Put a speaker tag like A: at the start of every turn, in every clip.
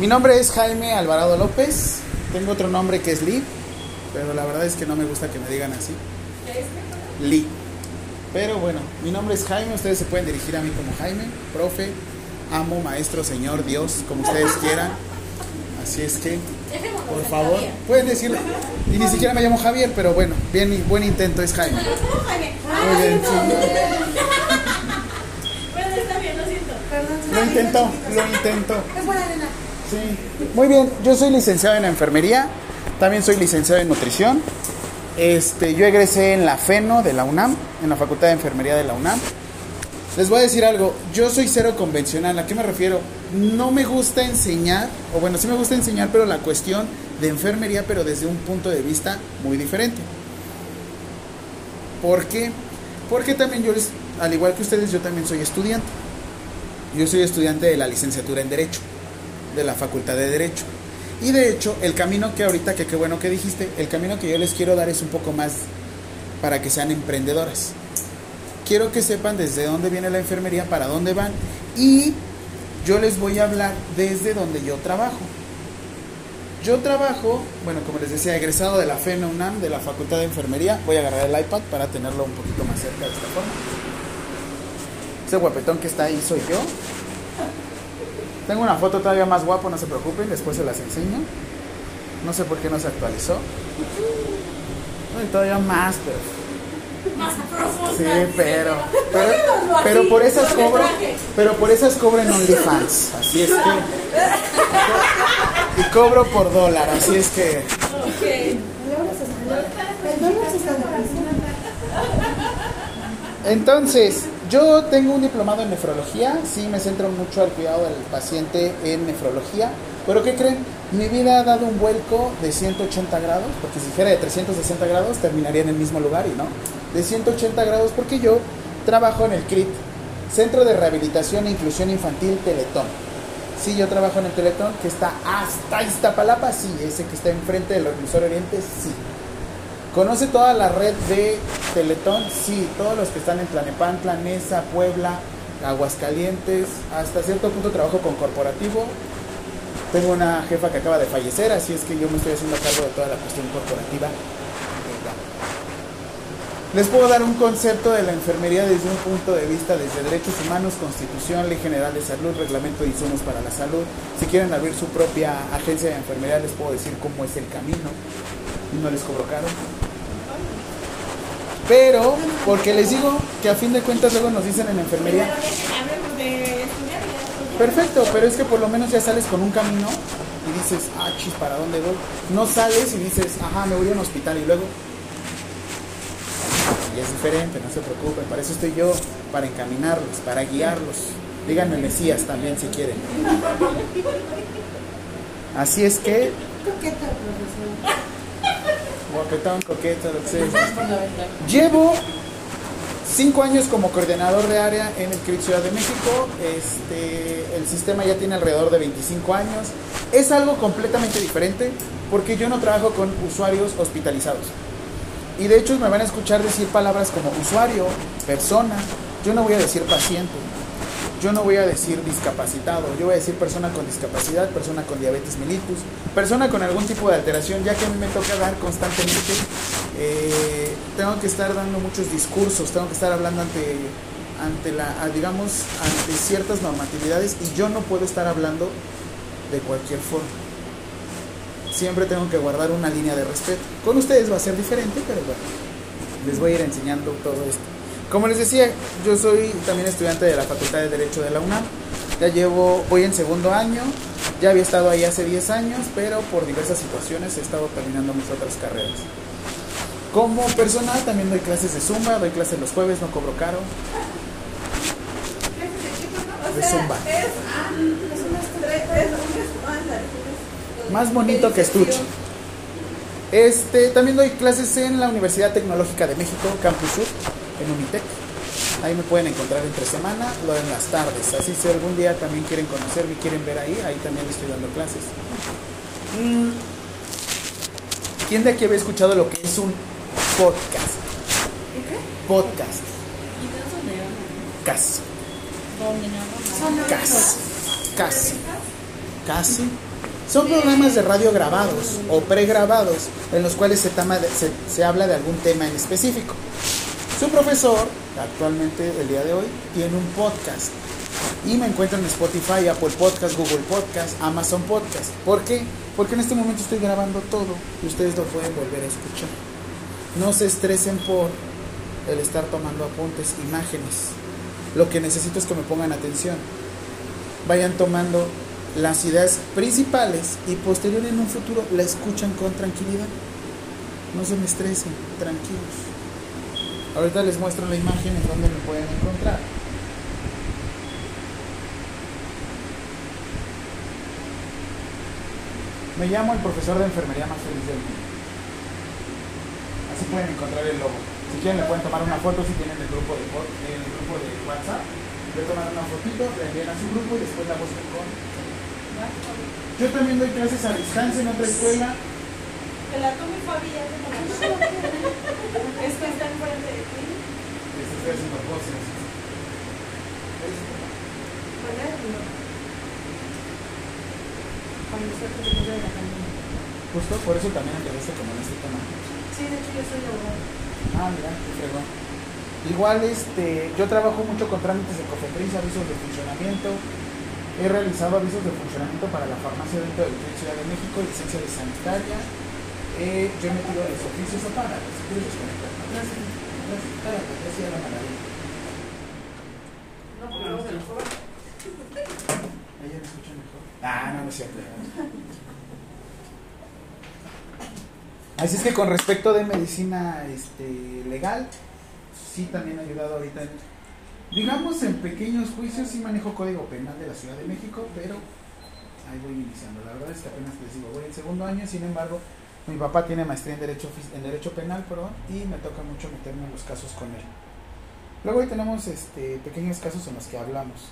A: Mi nombre es Jaime Alvarado López. Tengo otro nombre que es Lee, pero la verdad es que no me gusta que me digan así. Lee. Pero bueno, mi nombre es Jaime, ustedes se pueden dirigir a mí como Jaime, profe, amo, maestro, señor, Dios, como ustedes quieran. Así es que, por favor, pueden decirlo. Y ni siquiera me llamo Javier, pero bueno, bien, buen intento, es Jaime. Muy bien,
B: Bueno, está bien, lo siento.
A: Lo intentó, lo intentó. Sí. Muy bien, yo soy licenciado en enfermería, también soy licenciado en nutrición. Este, yo egresé en la FENO de la UNAM, en la Facultad de Enfermería de la UNAM. Les voy a decir algo, yo soy cero convencional, ¿a qué me refiero? No me gusta enseñar, o bueno, sí me gusta enseñar, pero la cuestión de enfermería, pero desde un punto de vista muy diferente. ¿Por qué? Porque también yo, al igual que ustedes, yo también soy estudiante. Yo soy estudiante de la licenciatura en Derecho, de la Facultad de Derecho. Y de hecho, el camino que ahorita, que qué bueno que dijiste, el camino que yo les quiero dar es un poco más para que sean emprendedoras. Quiero que sepan desde dónde viene la enfermería, para dónde van y yo les voy a hablar desde donde yo trabajo. Yo trabajo, bueno, como les decía, egresado de la FENA UNAM, de la Facultad de Enfermería. Voy a agarrar el iPad para tenerlo un poquito más cerca de esta forma. Ese guapetón que está ahí soy yo. Tengo una foto todavía más guapo, no se preocupen, después se las enseño. No sé por qué no se actualizó. No, y todavía más, pero.
B: Más profundo.
A: Sí, pero. Pero, pero por esas cobro. Pero por esas cobro en OnlyFans. Así es que. Y cobro por dólar, así es que.
B: Ok.
A: Entonces, yo tengo un diplomado en nefrología, sí me centro mucho al cuidado del paciente en nefrología, pero ¿qué creen? Mi vida ha dado un vuelco de 180 grados, porque si fuera de 360 grados terminaría en el mismo lugar y no, de 180 grados porque yo trabajo en el CRIT, Centro de Rehabilitación e Inclusión Infantil Teletón. Sí, yo trabajo en el Teletón, que está hasta Iztapalapa, sí, ese que está enfrente del Reclusorio Oriente, sí. ¿Conoce toda la red de Teletón? Sí, todos los que están en Tlanepantla, Nesa, Puebla, Aguascalientes, hasta cierto punto trabajo con corporativo. Tengo una jefa que acaba de fallecer, así es que yo me estoy haciendo cargo de toda la cuestión corporativa. Les puedo dar un concepto de la enfermería desde un punto de vista desde derechos humanos, constitución, ley general de salud, reglamento de insumos para la salud. Si quieren abrir su propia agencia de enfermería, les puedo decir cómo es el camino y no les cobro caro. Pero, porque les digo que a fin de cuentas luego nos dicen en enfermería,
B: y ya.
A: perfecto, pero es que por lo menos ya sales con un camino y dices, ah, chis, ¿para dónde voy? No sales y dices, ajá, me voy a un hospital y luego... Y es diferente, no se preocupen, para eso estoy yo, para encaminarlos, para guiarlos. Díganme Mesías también si quieren. Así es que, guapetón, coqueta, lo que sea. Llevo cinco años como coordinador de área en el CRIT Ciudad de México. Este, el sistema ya tiene alrededor de 25 años. Es algo completamente diferente porque yo no trabajo con usuarios hospitalizados. Y de hecho me van a escuchar decir palabras como usuario, persona. Yo no voy a decir paciente. Yo no voy a decir discapacitado. Yo voy a decir persona con discapacidad, persona con diabetes mellitus, persona con algún tipo de alteración, ya que a mí me toca dar constantemente. eh, tengo que estar dando muchos discursos, tengo que estar hablando ante, ante la, digamos, ante ciertas normatividades y yo no puedo estar hablando de cualquier forma siempre tengo que guardar una línea de respeto. Con ustedes va a ser diferente, pero bueno, les voy a ir enseñando todo esto. Como les decía, yo soy también estudiante de la Facultad de Derecho de la UNAM. Ya llevo, voy en segundo año, ya había estado ahí hace 10 años, pero por diversas situaciones he estado terminando mis otras carreras. Como personal también doy clases de Zumba, doy clases los jueves, no cobro caro. De Zumba. Más bonito que estuche. Este, también doy clases en la Universidad Tecnológica de México, Campus Sur, en Unitec. Ahí me pueden encontrar entre semana, lo en las tardes. Así si algún día también quieren conocerme y quieren ver ahí, ahí también estoy dando clases. Mm. ¿Quién de aquí había escuchado lo que es un podcast? Podcast.
C: ¿Y eran?
A: Casi. Casi. Casi. Son programas de radio grabados o pregrabados en los cuales se- se habla de algún tema en específico. Su profesor, actualmente el día de hoy, tiene un podcast y me encuentro en Spotify, Apple Podcast, Google Podcast, Amazon Podcast. ¿Por qué? Porque en este momento estoy grabando todo y ustedes lo pueden volver a escuchar. No se estresen por el estar tomando apuntes, imágenes. Lo que necesito es que me pongan atención. Vayan tomando las ideas principales y posterior en un futuro la escuchan con tranquilidad. No se me estresen, tranquilos. Ahorita les muestro la imagen en donde me pueden encontrar. Me llamo el profesor de enfermería más feliz del mundo. Así pueden encontrar el logo. Si quieren le pueden tomar una foto si tienen el grupo de, el grupo de WhatsApp. Le toman una fotito, la envían a su grupo y después la buscan con... Yo también doy clases a distancia en otra escuela.
B: Que la tome Fabi ya se. Es que está enfrente de ti.
A: Les estoy haciendo poses.
B: ¿Verdad? No. Cuando se te de la camina.
A: Justo por eso también empezaste como en este tema.
B: Sí, de hecho yo soy abogada.
A: Ah, mira, qué fregón. Igual este, yo trabajo mucho con trámites de cofetriz, avisos de funcionamiento. He realizado avisos de funcionamiento para la farmacia dentro del CRIC Ciudad de México, licencia de sanitaria. Eh, yo he metido los oficios apaga, si quieres desconectar. Gracias. Gracias. Ya la maravilla.
B: No, pero luego se lo.
A: Ella me escucha mejor. Ah, no, no es cierto. Así es que con respecto de medicina este, legal, sí también ha ayudado ahorita. en- digamos en pequeños juicios, sí manejo código penal de la Ciudad de México, pero ahí voy iniciando. La verdad es que apenas les digo, voy en segundo año, sin embargo, mi papá tiene maestría en Derecho, en derecho Penal, perdón, y me toca mucho meterme en los casos con él. Luego ahí tenemos este, pequeños casos en los que hablamos.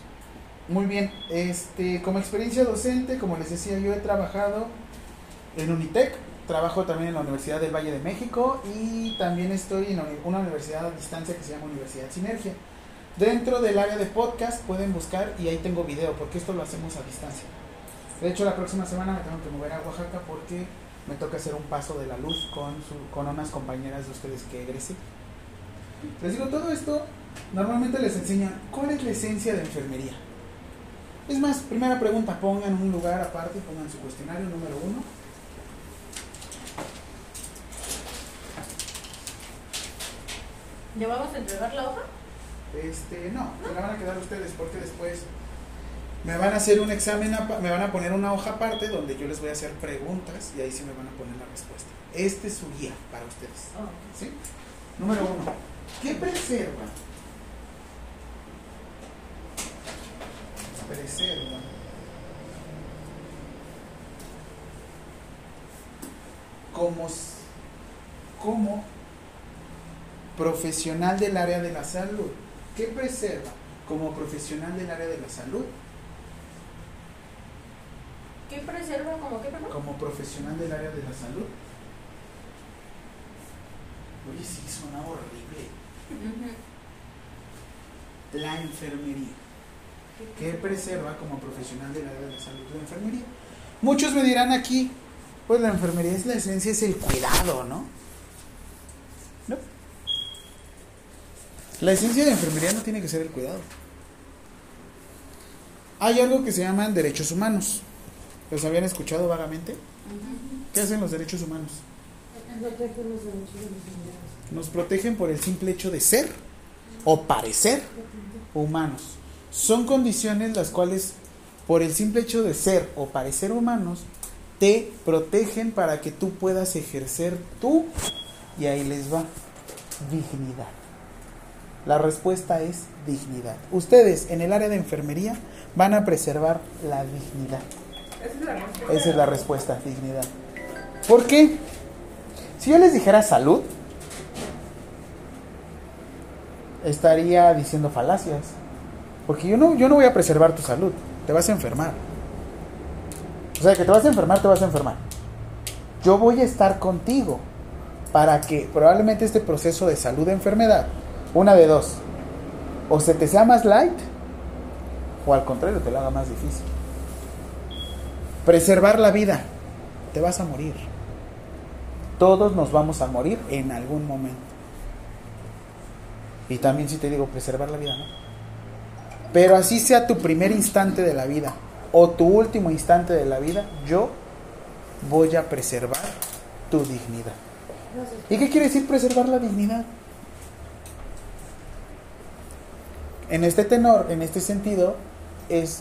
A: Muy bien, este, como experiencia docente, como les decía, yo he trabajado en Unitec, trabajo también en la Universidad del Valle de México y también estoy en una universidad a distancia que se llama Universidad Sinergia. Dentro del área de podcast pueden buscar y ahí tengo video porque esto lo hacemos a distancia. De hecho, la próxima semana me tengo que mover a Oaxaca porque me toca hacer un paso de la luz con, con unas compañeras de ustedes que egresé. Les digo, todo esto normalmente les enseñan cuál es la esencia de enfermería. Es más, primera pregunta, pongan un lugar aparte, pongan su cuestionario número uno.
B: ¿Ya vamos a entregar la hoja?
A: Este, no, se la van a quedar ustedes porque después me van a hacer un examen, me van a poner una hoja aparte donde yo les voy a hacer preguntas y ahí sí me van a poner la respuesta. Este es su guía para ustedes.
B: Oh.
A: ¿Sí? Número uno, ¿qué preserva? Preserva. Como, como profesional del área de la salud. ¿Qué preserva como profesional del área de la salud?
B: ¿Qué preserva como qué, perdón?
A: Como profesional del área de la salud. Oye, sí, suena horrible. La enfermería. ¿Qué preserva como profesional del área de la salud la enfermería? Muchos me dirán aquí, pues la enfermería es la esencia, es el cuidado, ¿no? No. La esencia de la enfermería no tiene que ser el cuidado. Hay algo que se llaman derechos humanos. ¿Los habían escuchado vagamente? ¿Qué hacen los derechos humanos? Nos protegen por el simple hecho de ser o parecer humanos. Son condiciones las cuales, por el simple hecho de ser o parecer humanos, te protegen para que tú puedas ejercer tú, y ahí les va, dignidad. La respuesta es dignidad. Ustedes en el área de enfermería van a preservar la dignidad.
B: Esa es la respuesta.
A: Dignidad. ¿Por qué? Si yo les dijera salud, estaría diciendo falacias. Porque yo no, yo no voy a preservar tu salud, te vas a enfermar. O sea, que te vas a enfermar, te vas a enfermar. Yo voy a estar contigo para que probablemente este proceso de salud-enfermedad, una de dos, o se te sea más light, o al contrario, te lo haga más difícil. Preservar la vida. Te vas a morir. Todos nos vamos a morir en algún momento. Y también si te digo preservar la vida, ¿no? Pero así sea tu primer instante de la vida o tu último instante de la vida, yo voy a preservar tu dignidad. ¿Y qué quiere decir preservar la dignidad? En este tenor, en este sentido, es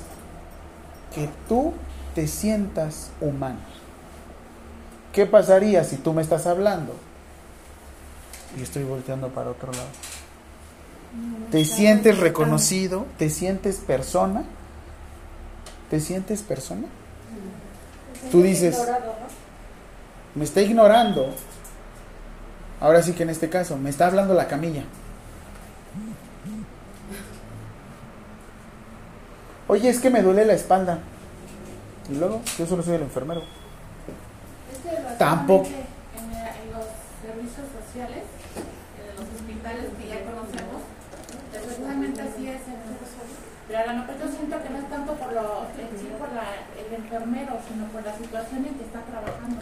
A: que tú te sientas humano. ¿Qué pasaría si tú me estás hablando y estoy volteando para otro lado? ¿Te sientes reconocido? ¿Te sientes persona? ¿Te sientes persona? Tú dices, me está ignorando. Ahora sí que en este caso, me está hablando la camilla. Oye, es que me duele la espalda. Y luego, yo solo soy el enfermero. Tampoco.
B: En, en, los servicios sociales, en los hospitales que ya conocemos, precisamente así es. Pero a lo mejor yo siento que no es tanto por, lo, sí por la, el enfermero, sino por la situación en que está trabajando.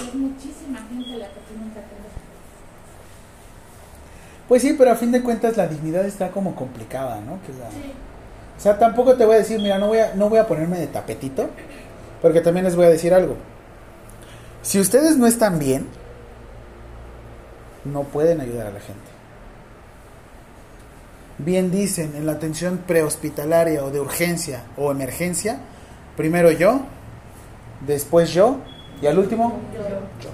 B: Es muchísima gente la que tiene que atender.
A: Pues sí, pero a fin de cuentas la dignidad está como complicada, ¿no? Que la...
B: Sí.
A: O sea, tampoco te voy a decir, mira, no voy a, no voy a ponerme de tapetito, porque también les voy a decir algo. Si ustedes no están bien, no pueden ayudar a la gente. Bien dicen, en la atención prehospitalaria o de urgencia o emergencia, primero yo, después yo y al último yo.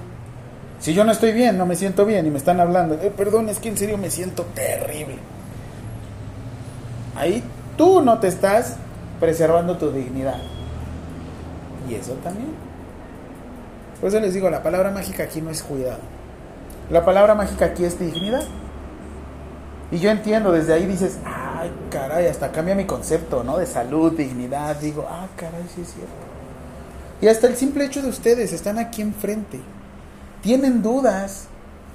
A: Si yo no estoy bien, no me siento bien y me están hablando, eh, perdón, es que en serio me siento terrible. Ahí tú no te estás preservando tu dignidad. Y eso también. Por eso les digo, la palabra mágica aquí no es cuidado. La palabra mágica aquí es dignidad. Y yo entiendo, desde ahí dices, ay, caray, hasta cambia mi concepto, ¿no? De salud, dignidad. Digo, ah, caray, sí es cierto. Y hasta el simple hecho de ustedes, están aquí enfrente. Tienen dudas,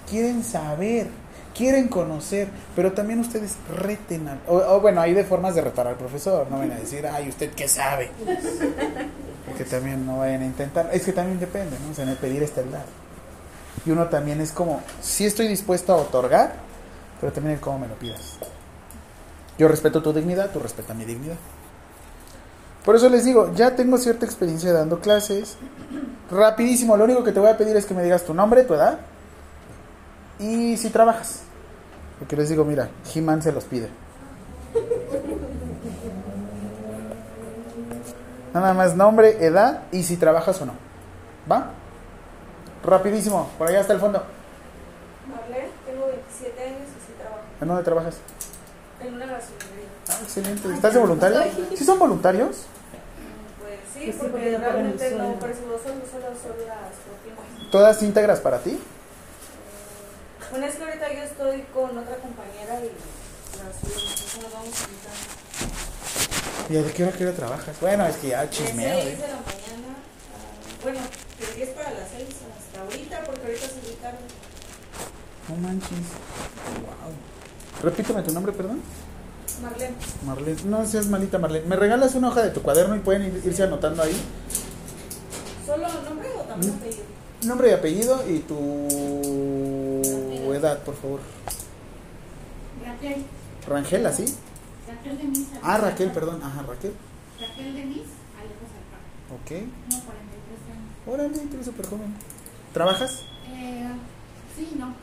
A: quieren saber, quieren conocer, pero también ustedes reten al, o, o, bueno, hay de formas de retar al profesor, no van a decir, ay, ¿usted qué sabe? Porque también no vayan a intentar, es que también depende, ¿no? O sea, en el pedir está el dar. Y uno también es como, sí estoy dispuesto a otorgar, pero también el cómo me lo pidas. Yo respeto tu dignidad, tú respetas mi dignidad. Por eso les digo, ya tengo cierta experiencia dando clases. Rapidísimo, lo único que te voy a pedir es que me digas tu nombre, tu edad y si trabajas. Porque les digo, mira, He-Man se los pide. Nada más nombre, edad y si trabajas o no. ¿Va? Rapidísimo, por allá hasta el fondo.
B: Marlene, tengo 27 años y sí trabajo.
A: ¿En dónde trabajas?
B: En una gasolinería.
A: Ah, excelente. ¿Estás de voluntario? ¿Sí son voluntarios?
B: Pues sí, porque realmente no percibo sueldo, solo son las propinas.
A: ¿Todas íntegras para ti?
B: Bueno, es que ahorita yo estoy con otra compañera y nos vamos a.
A: ¿Y de qué hora, qué hora trabajas? Bueno, es que ya
B: De
A: chismeo.
B: 6
A: ¿eh?
B: de la mañana, a- bueno, de 10 para las 6 hasta ahorita, porque ahorita se invitaron.
A: No manches. Wow. Repíteme tu nombre, perdón.
B: Marlene,
A: Marlene. No seas malita, Marlene. ¿Me regalas una hoja de tu cuaderno y pueden ir- irse anotando ahí?
B: ¿solo nombre o también
A: Mm.
B: apellido?
A: Nombre y apellido y tu edad, por favor.
B: Raquel,
A: Rangel, ¿así?
B: Raquel de Mis.
A: Ah, Raquel, perdón. Ajá, Raquel.
B: Raquel de Mis, Alejo Salcán.
A: Ok.
B: No, 43 años.
A: Órale, tú eres súper joven. ¿Trabajas?
B: Eh, sí, no.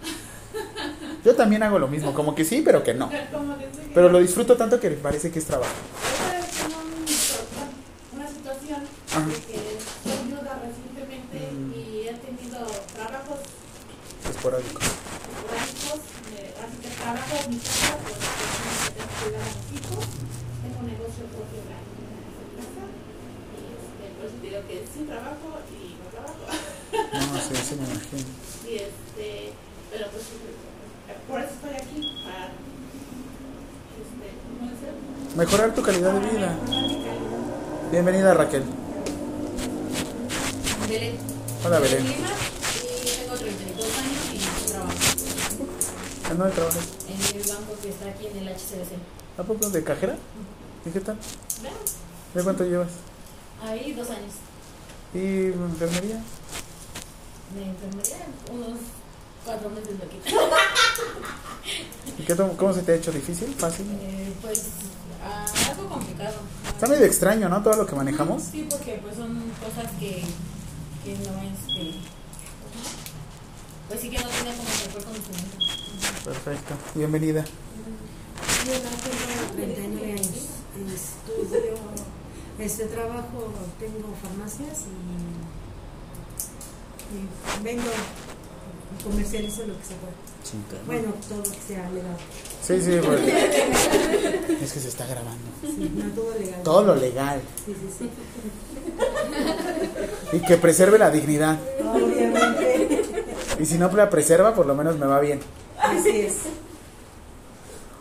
A: Yo también hago lo mismo, como que sí, pero que no.
B: Como que sí.
A: Pero lo disfruto tanto que parece que es trabajo.
B: Tengo un- una situación
A: Ajá.
B: de que soy viuda recientemente
A: Mm.
B: y he tenido trabajos
A: Esporádico.
B: esporádicos, eh, así que trabajo en mi casa, pues tengo que cuidar a mis hijos, tengo un negocio propio la la casa y este, por eso te digo que sí trabajo y no trabajo.
A: No, sí, sí me imagino.
B: Y este, pero pues por eso estoy aquí, para este, ¿cómo decir?
A: Mejorar tu calidad de vida.
B: calidad.
A: Bienvenida, Raquel.
C: Belén.
A: Hola,
C: Soy
A: Belén.
C: Lima y tengo 32 años y trabajo
A: ¿En dónde trabajas?
C: En el banco que está aquí en el HCBC.
A: ¿A poco de cajera? ¿Y qué tal? ¿De cuánto llevas?
C: ahí dos años.
A: ¿Y enfermería?
C: De enfermería, unos cuatro meses de aquí.
A: ¿Y qué, cómo se te ha hecho difícil? ¿Fácil?
C: Eh, pues ah, algo complicado.
A: Está medio extraño, ¿no? Todo lo que manejamos.
C: Sí, porque pues son cosas que, que no este pues sí que no tiene como que el conocimiento.
A: Perfecto. Bienvenida.
D: Yo tengo 39 años. Estudio, este trabajo, tengo farmacias y, y vendo, y comercializo lo que se puede. Bueno, todo lo que sea legal.
A: Sí, sí, porque es que se está grabando.
D: Sí, no todo legal.
A: Todo lo legal.
D: Sí, sí,
A: Y que preserve la dignidad.
D: Obviamente.
A: Y si no la preserva, por lo menos me va bien.
D: Así es.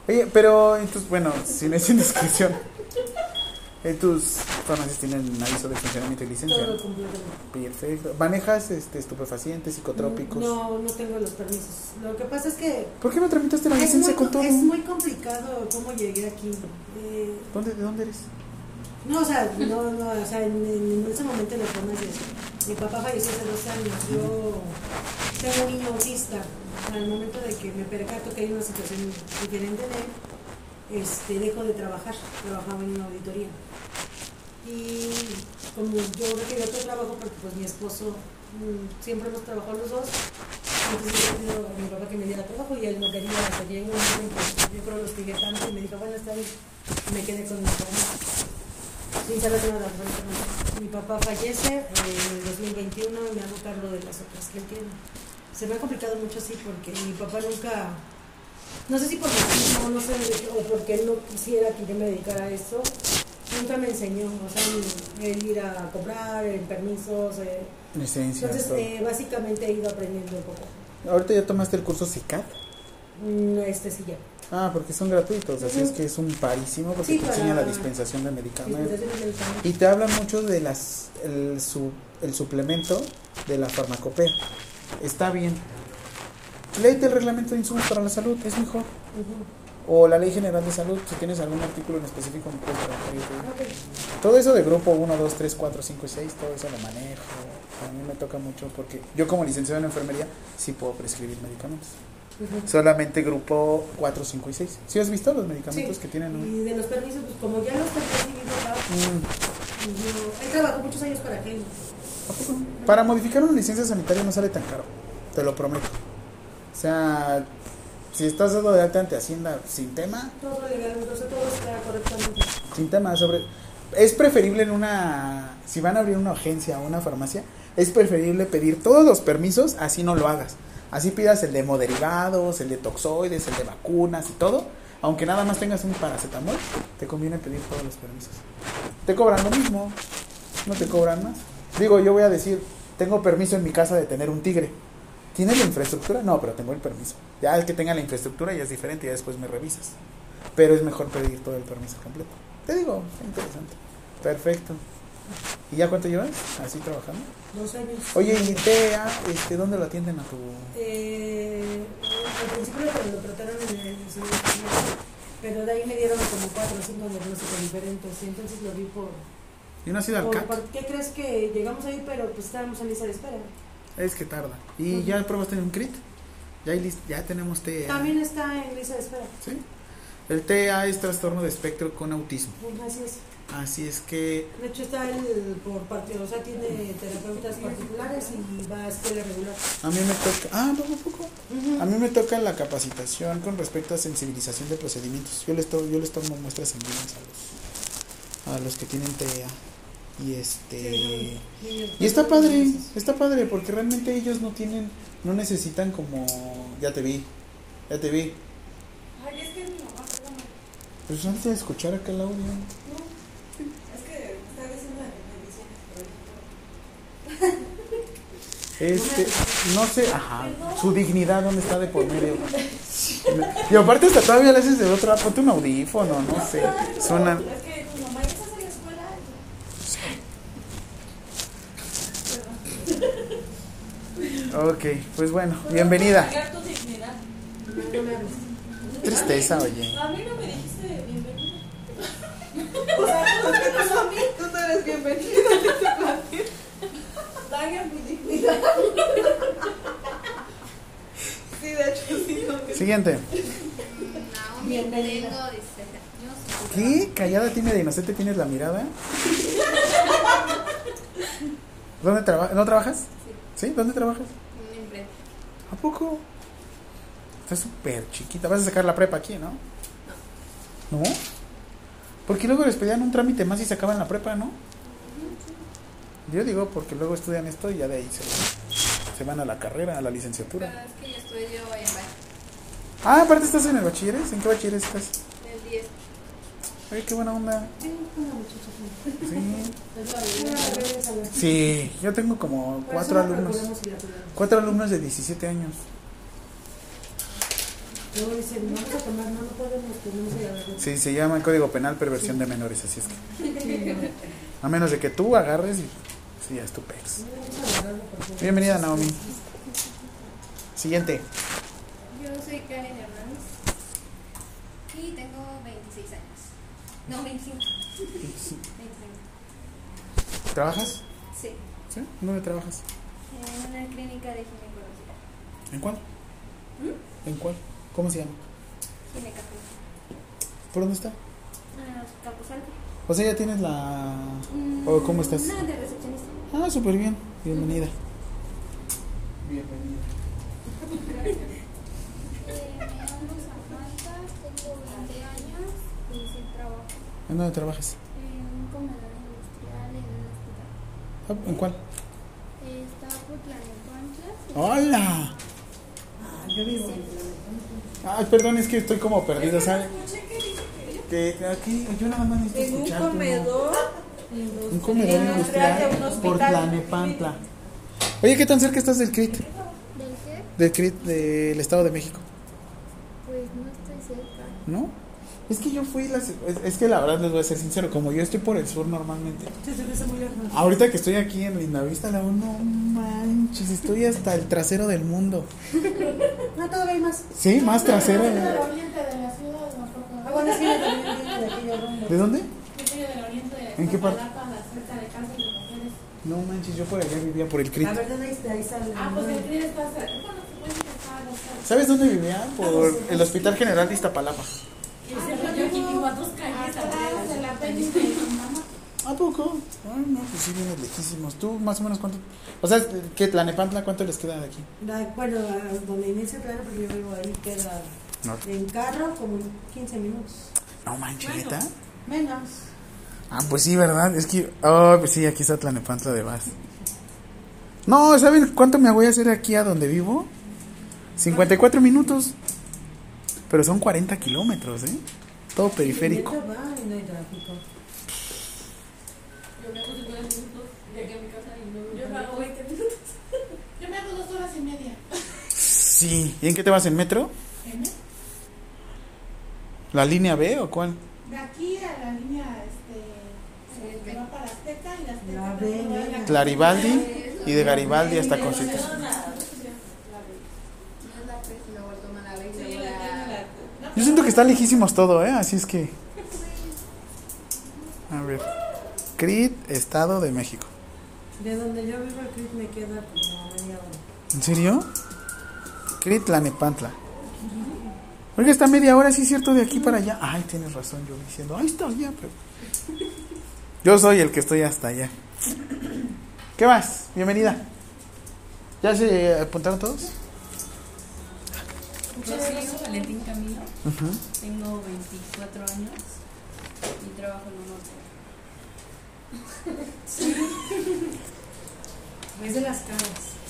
A: Oye, pero entonces, bueno, si no es indiscreción, tus farmacias tienen aviso de funcionamiento y licencia.
D: Todo completamente.
A: Perfecto. ¿Manejas este, estupefacientes, psicotrópicos?
D: No, no tengo los permisos. Lo que pasa es que
A: ¿Por qué no tramitaste la licencia
D: muy,
A: con todo?
D: es muy complicado cómo llegué aquí. Eh,
A: ¿Dónde, ¿De dónde eres?
D: No, o sea, no, no, o sea, en, en ese momento le pones eso. Mi papá falleció hace dos años. Yo tengo un niño autista. Al momento de que me percato que hay una situación diferente en él, este, dejo de trabajar. Trabajaba en una auditoría. Y como yo requería otro trabajo, porque pues mi esposo mm, siempre hemos trabajado los dos, entonces yo pido a mi papá que me diera trabajo y él no quería, hasta que llegó un momento yo creo lo hostigué tanto y me dijo, bueno, está bien, me quedé con mi papá sin saber nada. realmente. Mi papá fallece eh, en el 2021 y me hago cargo de las otras que él tiene. Se me ha complicado mucho así porque mi papá nunca, no sé si por no, no sé, o porque él no quisiera que yo me dedicara a eso, nunca me enseñó, o sea, el, ir a cobrar, el permisos. eh. Entonces, eh, básicamente he ido aprendiendo un poco.
A: Ahorita ya tomaste el curso CICAT.
D: Mm, Este sí ya.
A: Ah, porque son gratuitos, así es que es un parísimo porque
D: Sí,
A: te enseña la dispensación de medicamentos.
D: Medicamentos.
A: Y te habla mucho de las el, su- el suplemento de la farmacopea. Está bien. Léete el reglamento de insumos para la salud, es mejor. O la ley general de salud, si tienes algún artículo en específico, me puedes preguntar, yo te digo.
D: Ok.
A: Todo eso de grupo 1, 2, 3, 4, 5 y 6, todo eso lo manejo. A mí me toca mucho porque yo como licenciado en enfermería sí puedo prescribir medicamentos. Solamente grupo 4, 5 y 6. ¿Sí has visto los medicamentos
D: Sí.
A: que tienen? un-
D: Y de los permisos, pues como ya los mi papá,
A: Mm,
D: yo él trabajó muchos años para Kelly.
A: ¿a poco? Para modificar una licencia sanitaria no sale tan caro, te lo prometo. O sea, si estás dado de alta ante Hacienda sin tema,
D: Todo legal, entonces todo está correctamente.
A: sin tema sobre... Es preferible en una... Si van a abrir una agencia o una farmacia, es preferible pedir todos los permisos, así no lo hagas. Así pidas el de hemoderivados, el de toxoides, el de vacunas y todo. Aunque nada más tengas un paracetamol, te conviene pedir todos los permisos. Te cobran lo mismo, no te cobran más. Digo, yo voy a decir, tengo permiso en mi casa de tener un tigre. ¿Tienes la infraestructura? No, pero tengo el permiso. Ya el que tenga la infraestructura ya es diferente, ya después me revisas. Pero es mejor pedir todo el permiso completo. Te digo, es interesante. Perfecto. ¿Y ya cuánto llevas así trabajando?
D: Dos años.
A: Oye, ¿y TEA, este, dónde lo atienden a tu...?
D: Eh, al principio lo, lo trataron en el pero de ahí me dieron como cuatro o cinco diagnósticos diferentes, y entonces lo vi por...
A: ¿Y no has ido al
D: por- por- ¿Qué crees que llegamos ahí, pero pues estábamos en lista de espera?
A: Es que tarda. ¿Y
D: Ujú.
A: ya probaste un CRIT? Ya, hay ya tenemos TEA.
D: También está en lista de espera.
A: ¿Sí? El TEA es trastorno de espectro con autismo.
D: Así es.
A: Así es que
D: De hecho está él por parte, o sea, tiene terapeutas particulares y va a escuela regular.
A: a mí me toca... Ah, poco a poco. A mí me toca la capacitación con respecto a sensibilización de procedimientos. Yo les, to- yo les tomo muestras sanguíneas a los, a los que tienen TEA. Y este... Y está padre, está padre, porque realmente ellos no tienen, no necesitan como... Ya te vi, ya te vi.
B: Ay, es que mi mamá, perdóname.
A: Pues antes de escuchar acá el audio.
B: Es que está diciendo de bendiciones, pero
A: Este, no sé, ajá, su dignidad, ¿dónde está de por medio? Y aparte hasta todavía le haces de otra, ponte un audífono, no sé, suenan...
B: Es que tu mamá ya estás en la escuela.
A: Ok, pues bueno, bienvenida. Tristeza, oye.
B: A mí no me dijiste bienvenida. O sea, tú no sí, de hecho, sí. No.
A: Siguiente.
E: No,
A: ¿Qué? Callada, tímida y inocente tienes la mirada. ¿Dónde trabajas? ¿No trabajas? Sí. ¿Dónde trabajas?
E: En
A: ¿A poco? Estás súper chiquita. Vas a sacar la prepa aquí, ¿no? No. ¿No? Porque luego les pedían un trámite más y sacaban la prepa, ¿no? Yo digo porque luego estudian esto y ya de ahí se, se van a la carrera, a la
E: Pero
A: licenciatura.
E: es que yo estudio en
A: Ah, aparte estás en el bachilleres. ¿En qué bachilleres estás?
E: en el 10.
A: Ay, qué buena onda.
D: Sí, una muchacha.
A: Sí. Yo tengo como cuatro alumnos. Cuatro alumnos de 17 años.
D: Luego dicen, vamos a tomar, no, no podemos, tenemos que ir a ver.
A: Sí, se llama el Código Penal Perversión de Menores, así es que. A menos de que tú agarres y. Bienvenida, Naomi. Siguiente.
E: Yo soy Karen Hernández y tengo 26 años. No, 25. 25.
A: ¿Trabajas?
E: Sí,
A: ¿Sí? ¿Dónde trabajas?
E: en una clínica de ginecología.
A: ¿En cuál? ¿En cuál? ¿Cómo se llama?
E: Ginecafé.
A: ¿Por dónde está?
E: Ah, Capuzalco.
A: O sea, ya tienes la.
E: Mm,
A: ¿O cómo estás?
E: No, de recepcionista.
A: Ah, súper bien. Bienvenida. Bienvenida.
E: Me llamo Samantha, tengo 20 años y sí trabajo
A: ¿En dónde trabajas?
E: en un comedor industrial en un hospital.
A: ¿En cuál?
E: Está por Tlalnepantla.
A: ¡Hola!
D: Ah, yo vivo en
A: Ay, perdón, es que estoy como perdido, ¿sabes? Que aquí, yo nada más necesito
F: En un comedor.
A: Un comedor
F: industrial
A: por Tlanepantla. Oye, ¿qué tan cerca estás del CRIT?
E: ¿Del qué?
A: Del CRIT del Estado de México,
E: Pues no estoy cerca.
A: ¿no? Es que yo fui, las, es, es que la verdad les voy a ser sincero, como yo estoy por el sur normalmente.
D: Sí, se me hace muy lejos.
A: Ahorita que estoy aquí en Lindavista, la uno, no manches, estoy hasta el trasero del mundo.
D: No, todavía hay más.
A: Sí, más trasero.
B: Del
A: ¿De,
B: oriente de la ciudad.
D: Ah. ¿de
A: dónde?
B: Yo soy del oriente de
A: ¿En qué parte? No manches, yo por allá vivía por el CRIT.
D: La verdad, ahí, ahí sale.
B: Ah, pues el CRID está cerca. A buscar.
A: ¿Sabes dónde vivía? Por el Hospital General de Iztapalapa.
C: Yo aquí vivo a.
A: ¿A poco? Ay, no, pues sí vienes lejísimos. ¿Tú más o menos cuánto? O sea, ¿qué Tlanepantla cuánto les queda de aquí?
D: Bueno, a donde inicia el plano, porque yo vivo ahí, queda en carro como 15 minutos.
A: no manches, ¿neta?
D: Menos.
A: Ah, pues sí, ¿verdad? Es que, oh, pues sí, aquí está Tlanepantla de Vaz. No, ¿saben cuánto me voy a hacer aquí a donde vivo? 54 minutos. Pero son 40 kilómetros, ¿eh? Todo periférico.
D: Y el metro va y no hay tráfico.
C: Yo me hago 50 minutos de aquí a mi casa y no
B: Yo me hago 20 minutos. Yo me hago dos horas y media.
A: Sí. ¿Y en qué te vas? ¿En metro?
B: ¿En
A: ¿La línea B o cuál?
B: De aquí a la línea este, que va para Azteca y la Azteca.
D: La
B: que
D: B,
B: va a la-
D: la-
A: Claribaldi y de Garibaldi hasta
E: la.
A: Yo siento que está lejísimos todo, ¿eh? Así es que... A ver. CRIT, Estado de México.
D: De donde yo vivo, el CRIT me queda como media hora.
A: ¿En serio? CRIT, Tlanepantla. Oiga, está media hora, sí es cierto, de aquí para allá. Ay, tienes razón, yo diciendo, ahí está allá, pero... Yo soy el que estoy hasta allá. ¿Qué más? Bienvenida. ¿Ya se apuntaron todos?
C: Rocío Valentín Camilo.
A: Ujú.
C: Tengo 24 años y trabajo en un hotel.
D: Es de las caras.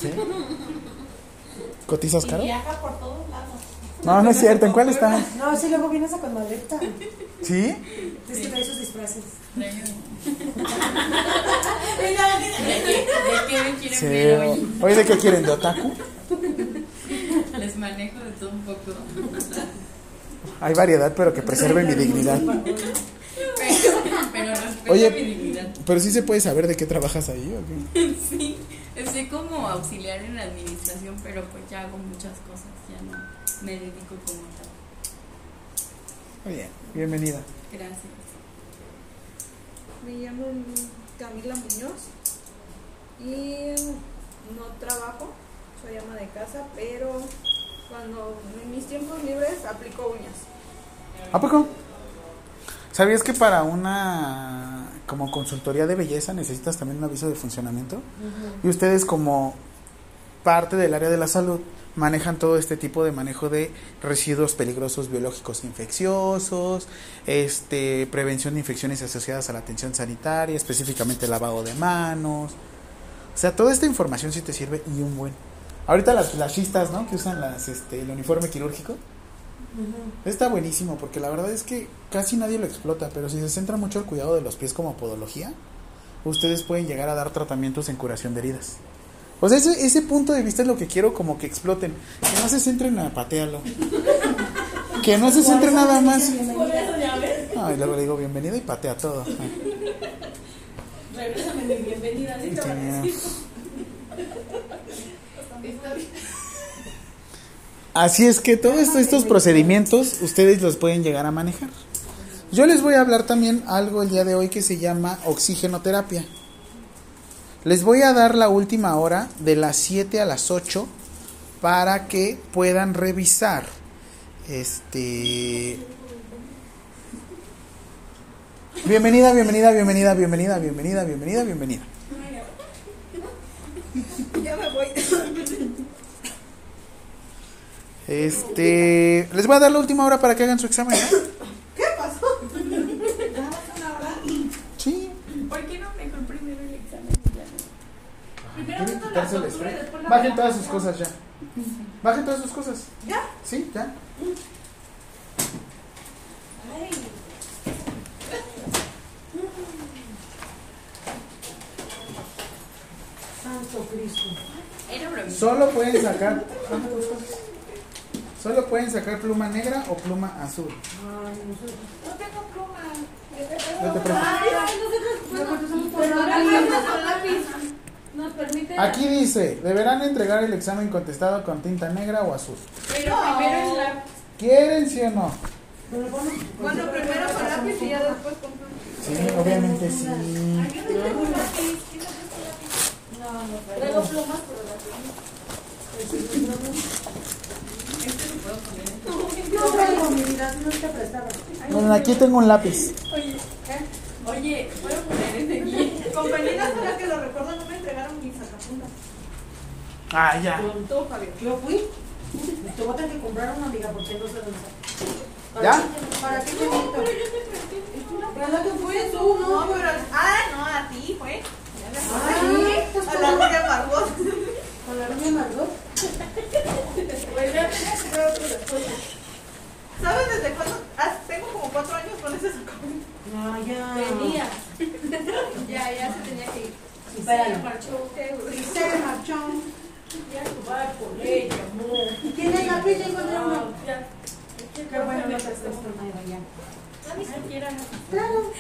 A: ¿Sí? ¿Cotizas
B: Y
A: caro?
B: viaja por todos lados.
A: No, no es cierto. ¿En cuál está?
D: No, sí, luego vienes a con maleta.
A: ¿Sí?
D: Es que trae sus disfraces.
C: ¿De?
A: Oye, ¿de qué quieren? ¿De otaku?
C: Les manejo de todo un poco.
A: Hay variedad, pero que preserve mi dignidad.
C: Pero, pero respeto
A: Oye.
C: mi dignidad.
A: Pero sí se puede saber de qué trabajas ahí, ¿o qué?
C: Sí, estoy como auxiliar en la administración, pero pues ya hago muchas cosas, ya no me dedico como tal.
A: Muy bien, bienvenida.
C: Gracias.
F: Me llamo Camila Muñoz y no trabajo, soy ama de casa, pero Cuando en mis tiempos libres aplico uñas.
A: ¿A poco? ¿Sabías que para una como consultoría de belleza necesitas también un aviso de funcionamiento? Y ustedes como parte del área de la salud manejan todo este tipo de manejo de residuos peligrosos biológicos infecciosos, este prevención de infecciones asociadas a la atención sanitaria, específicamente lavado de manos. O sea, toda esta información sí te sirve y un buen. Ahorita las flashistas, ¿no? Que usan las este el uniforme quirúrgico. Está buenísimo porque la verdad es que casi nadie lo explota, pero si se centra mucho el cuidado de los pies como podología, ustedes pueden llegar a dar tratamientos en curación de heridas. O sea, ese, ese punto de vista es lo que quiero como que exploten. Que no se centren a patearlo. Que no se centren nada más.
C: Por eso ya ves.
A: Ah, y luego le digo bienvenido y patea todo.
C: Regrésame mi bienvenida.
A: Así es que todos estos, estos procedimientos ustedes los pueden llegar a manejar. Yo les voy a hablar también algo el día de hoy que se llama oxigenoterapia. Les voy a dar la última hora de las 7 a las 8 para que puedan revisar este Bienvenida, bienvenida, bienvenida, bienvenida, bienvenida, bienvenida, bienvenida.
F: Ya me voy.
A: Este, les voy a dar la última hora para que hagan su examen. ¿no?
F: ¿Qué pasó?
A: Sí.
C: ¿Por qué no mejor primero el examen?
B: Primero
A: Quieren
B: uno la
A: quitarse el
B: tortura y
A: spray. Bajen todas sus cosas ya. Bajen todas sus cosas.
F: ¿Ya?
A: Sí, ya.
D: Santo Cristo.
A: Solo pueden sacar. Solo pueden sacar pluma negra o pluma azul.
D: Ay.
B: No tengo pluma.
A: Yo te
B: con lápiz. Nos permite.
A: Aquí dice, deberán entregar el examen contestado con tinta negra o azul.
B: Pero primero el lápiz.
A: ¿Quieren sí o no?
D: Pero bueno,
F: Bueno, primero con lápiz y ya después con pluma.
A: Sí, obviamente sí.
B: Yo no tengo lápiz. ¿Quién no?
C: No, no.
B: Traigo plumas, pero lápiz.
D: No traigo mi vida, no te prestaba.
A: Miren, aquí tengo un lápiz.
C: Oye, oye, ¿puedo poner ese guía?
F: Compañeras, ahora que lo recuerdo, no me entregaron mis sacapuntas.
A: Ah, ya.
F: Con todo, Fabio.
D: Yo fui. Te voy a tener que comprar una amiga porque no sé dónde está.
A: ¿Ya?
D: ¿Para qué te invito? ¿Verdad que fue
F: Tú, no, pero. Ah, no, a ti fue.
D: Ay, pues
F: A la rubia Margot.
D: con la rubia Margot.
B: Pues ya tengo que ver otro después.
F: ¿Sabes desde cuándo? Ah, tengo como cuatro años con ese sacapuntas.
D: No, ya.
B: Tenía. Ya, ya se tenía que ir.
D: Espéralo.
B: Se marchó.
D: Y se marchó.
C: Ya jugar por ella.
D: Qué bueno, no te ya. Claro.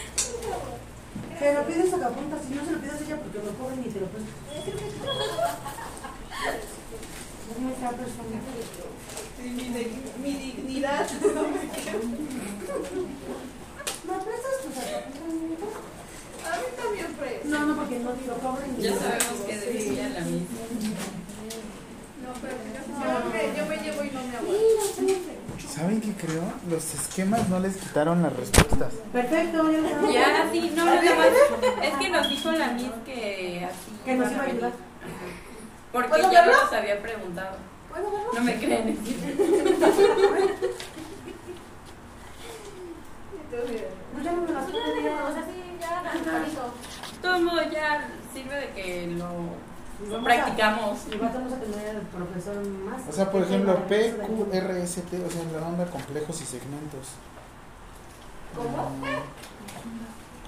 D: Pero pides sacapuntas, si no se lo pides a ella porque lo cobran y te lo
F: mi, dignidad.
D: ¿Me prestas?
F: A mí también.
D: No, no, porque no te lo
C: Ya sabemos que decía la misma.
A: ¿Saben qué creo? Los esquemas no les quitaron las respuestas.
D: Perfecto, ya lo sabemos.
C: Ya, sí, no, nada más. Es que nos dijo la Miss que así.
D: Que nos iba a ayudar.
C: Porque
F: ¿Puedo
C: ya
F: verlo?
C: nos había preguntado.
F: ¿Puedo verlo?
C: No me creen.
F: Entonces,
D: No, ya no me las
B: Pues o sea, sí, ya
C: modos, ya sirve de que lo
D: Y vamos a-
C: practicamos.
D: Igual vamos a tener el profesor más.
A: O sea, por ejemplo,
D: Para
A: P,
D: eso de
A: Q,
D: aquí.
A: R, S, T, o sea, la onda complejos y segmentos.
B: ¿Cómo?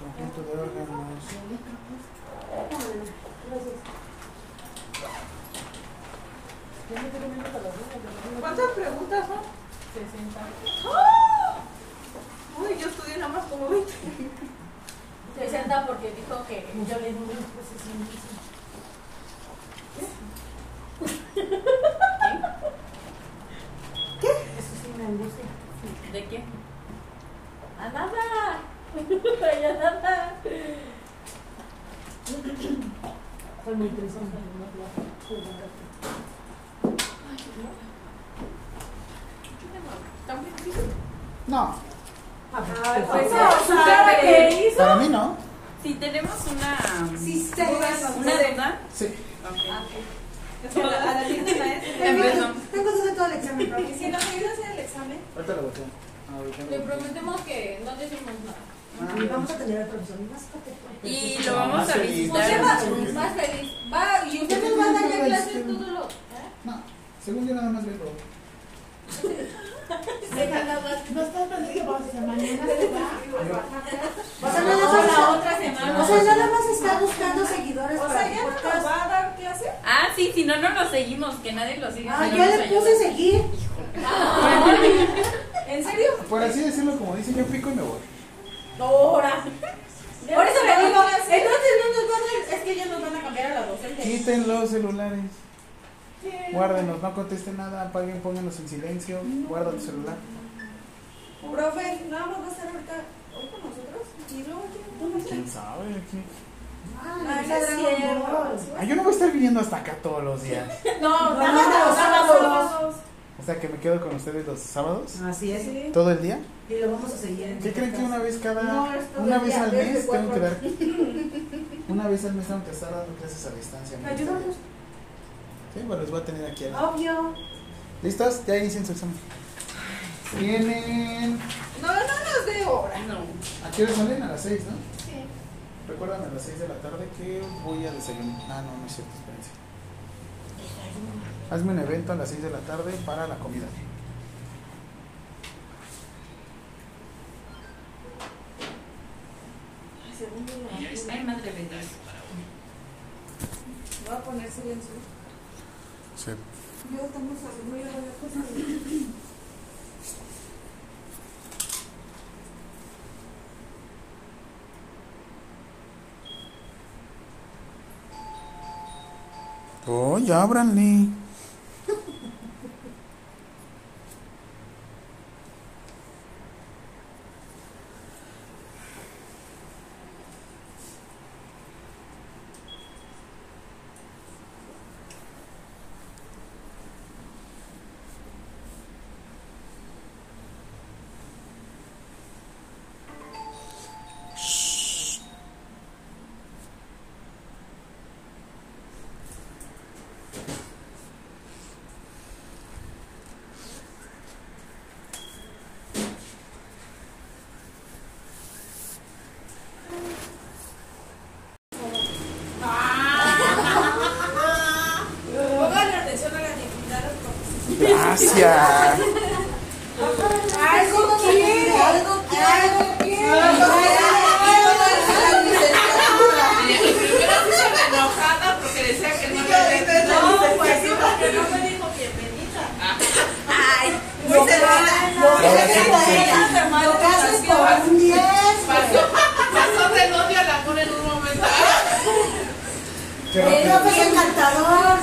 A: Conjunto de órganos.
F: ¿Cuántas preguntas son?
C: 60.
F: Uy, yo estudié nada más como 20.
B: 60 porque dijo que.
D: Yo le digo, pues, sí. ¿Qué? Eso sí me angustia.
C: ¿De qué?
B: ¡A nada! ¡Ya nada!
D: Fue muy triste.
B: ¿Está muy difícil?
A: No,
D: Ajá,
B: Pues,
D: pues,
B: o sea, que hizo.
A: para mí no.
G: Si tenemos una,
D: Sí, sí,
G: una duda,
A: Sí.
G: Ok.
F: A la tienda maestra.
G: Empezó.
D: Tengo duda todo el examen, profe.
F: ¿Y si nos ayuda a hacer el examen?
A: Ahorita lo volteo. Ahorita lo
C: Le prometemos que no decimos nada.
D: Y vamos a tener al profesor más coqueto.
G: Y lo vamos
A: Más
G: a visitar.
C: Usted
G: en
C: va, más feliz. Va, y usted nos va a dar ya clases todos los.
A: No, según yo nada más vengo.
B: No está tan que vamos a hacer mañana se va.
D: O sea, nada
C: O la
D: más,
C: otra semana.
D: o sea, nada más está buscando seguidores
F: O
D: para
F: sea, ¿ya no nos va a dar clase?
G: Ah, sí, si no, no nos seguimos, que nadie lo siga.
D: Ah,
G: no nos
D: le puse seguir.
F: ¿En serio?
A: Por así decirlo, como dicen, yo pico y me voy.
C: Ahora. Por eso
F: no
C: digo, entonces no nos van a, es que ya nos van a cambiar a la docente.
A: Quiten los celulares. Guárdenos, no contesten nada, apaguen, pónganlos en silencio, guarda tu celular.
F: Profe, nada más va a estar ahorita hoy con nosotros y luego.
A: ¿Quién sabe? Aquí?
D: Ah,
F: no es
D: Dragon
F: cierto.
D: Ball.
A: Ah, yo no voy a estar viniendo hasta acá todos los días.
C: No,
D: No,
C: nada
D: no,
C: más los sábados.
A: O sea que me quedo con ustedes los sábados,
D: Así es.
F: Sí.
A: todo el día.
D: Y lo vamos a seguir
A: ¿Qué creen que una vez cada,
F: No,
A: una vez
F: día,
A: al mes tengo que dar, una vez al mes tengo que estar dando clases a distancia? ¿me
D: Ayúdanos.
A: Sí, bueno, los voy a tener aquí.
D: Obvio.
A: ¿Listos? Ya inician su examen. Tienen,
F: No, no nos dé hora.
G: No.
A: ¿a qué hora salen? A las 6, ¿no?
F: Sí.
A: Recuerdan a las 6 de la tarde que voy a desayunar. Ah, no, no es cierto, espérense. Hazme un evento a las 6 de la tarde para la comida.
G: Ay, madre de.
F: Voy a poner silencio.
A: Sí.
F: Yo estamos haciendo ya varias cosas.
A: Oh, ya ábranle.
F: Pónganle atención a la dignidad de los profesores.
A: Gracias.
D: Algo quiere, algo quiere.
G: Enojada porque decía que no
F: pues sí, porque no me dijo bienvenida.
G: Ay,
D: Lo que lo que haces por un 10.
G: pasó, del odio al amor en un momento.
D: Es encantador.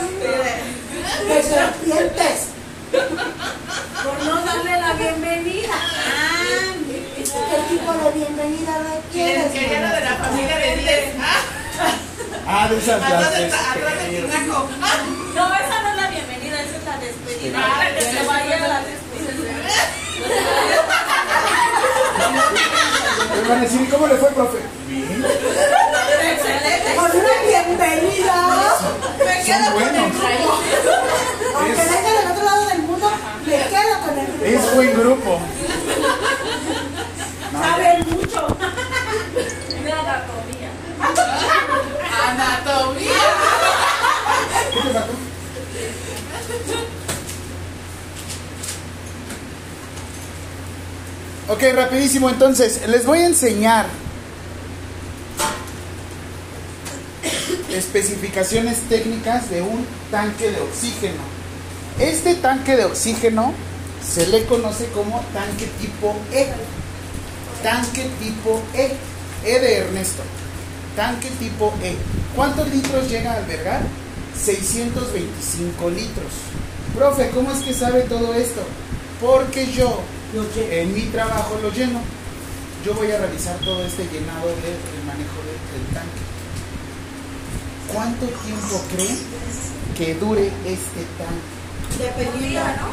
D: Serpientes.
C: Darle la bienvenida.
D: Ah, ¿Qué tipo de bienvenida requieres?
G: Quería lo de la familia de 10.
A: Ah, de esas
G: Atrás del tinaco.
C: No, esa no es la bienvenida, esa es la despedida.
G: Ah,
C: que se vaya a la despedida.
A: Me van a decir, ¿cómo le fue, profe? Bien.
D: Con una bienvenida.
A: Son buenos.
D: Aunque
A: Es-
D: venga del otro lado del mundo, me quedo con el grupo.
A: Es buen grupo.
C: Saben mucho. De anatomía.
G: Anatomía.
A: ¿Qué te? Ok, rapidísimo entonces, les voy a enseñar especificaciones técnicas de un tanque de oxígeno. Este tanque de oxígeno se le conoce como tanque tipo E. Tanque tipo E. E de Ernesto. Tanque tipo E. ¿Cuántos litros llega a albergar? 625 litros. Profe, ¿cómo es que sabe todo esto? Porque yo en mi trabajo lo lleno. Yo voy a realizar todo este llenado del manejo de- del tanque. ¿Cuánto tiempo creen que dure este tanque?
D: Dependiendo,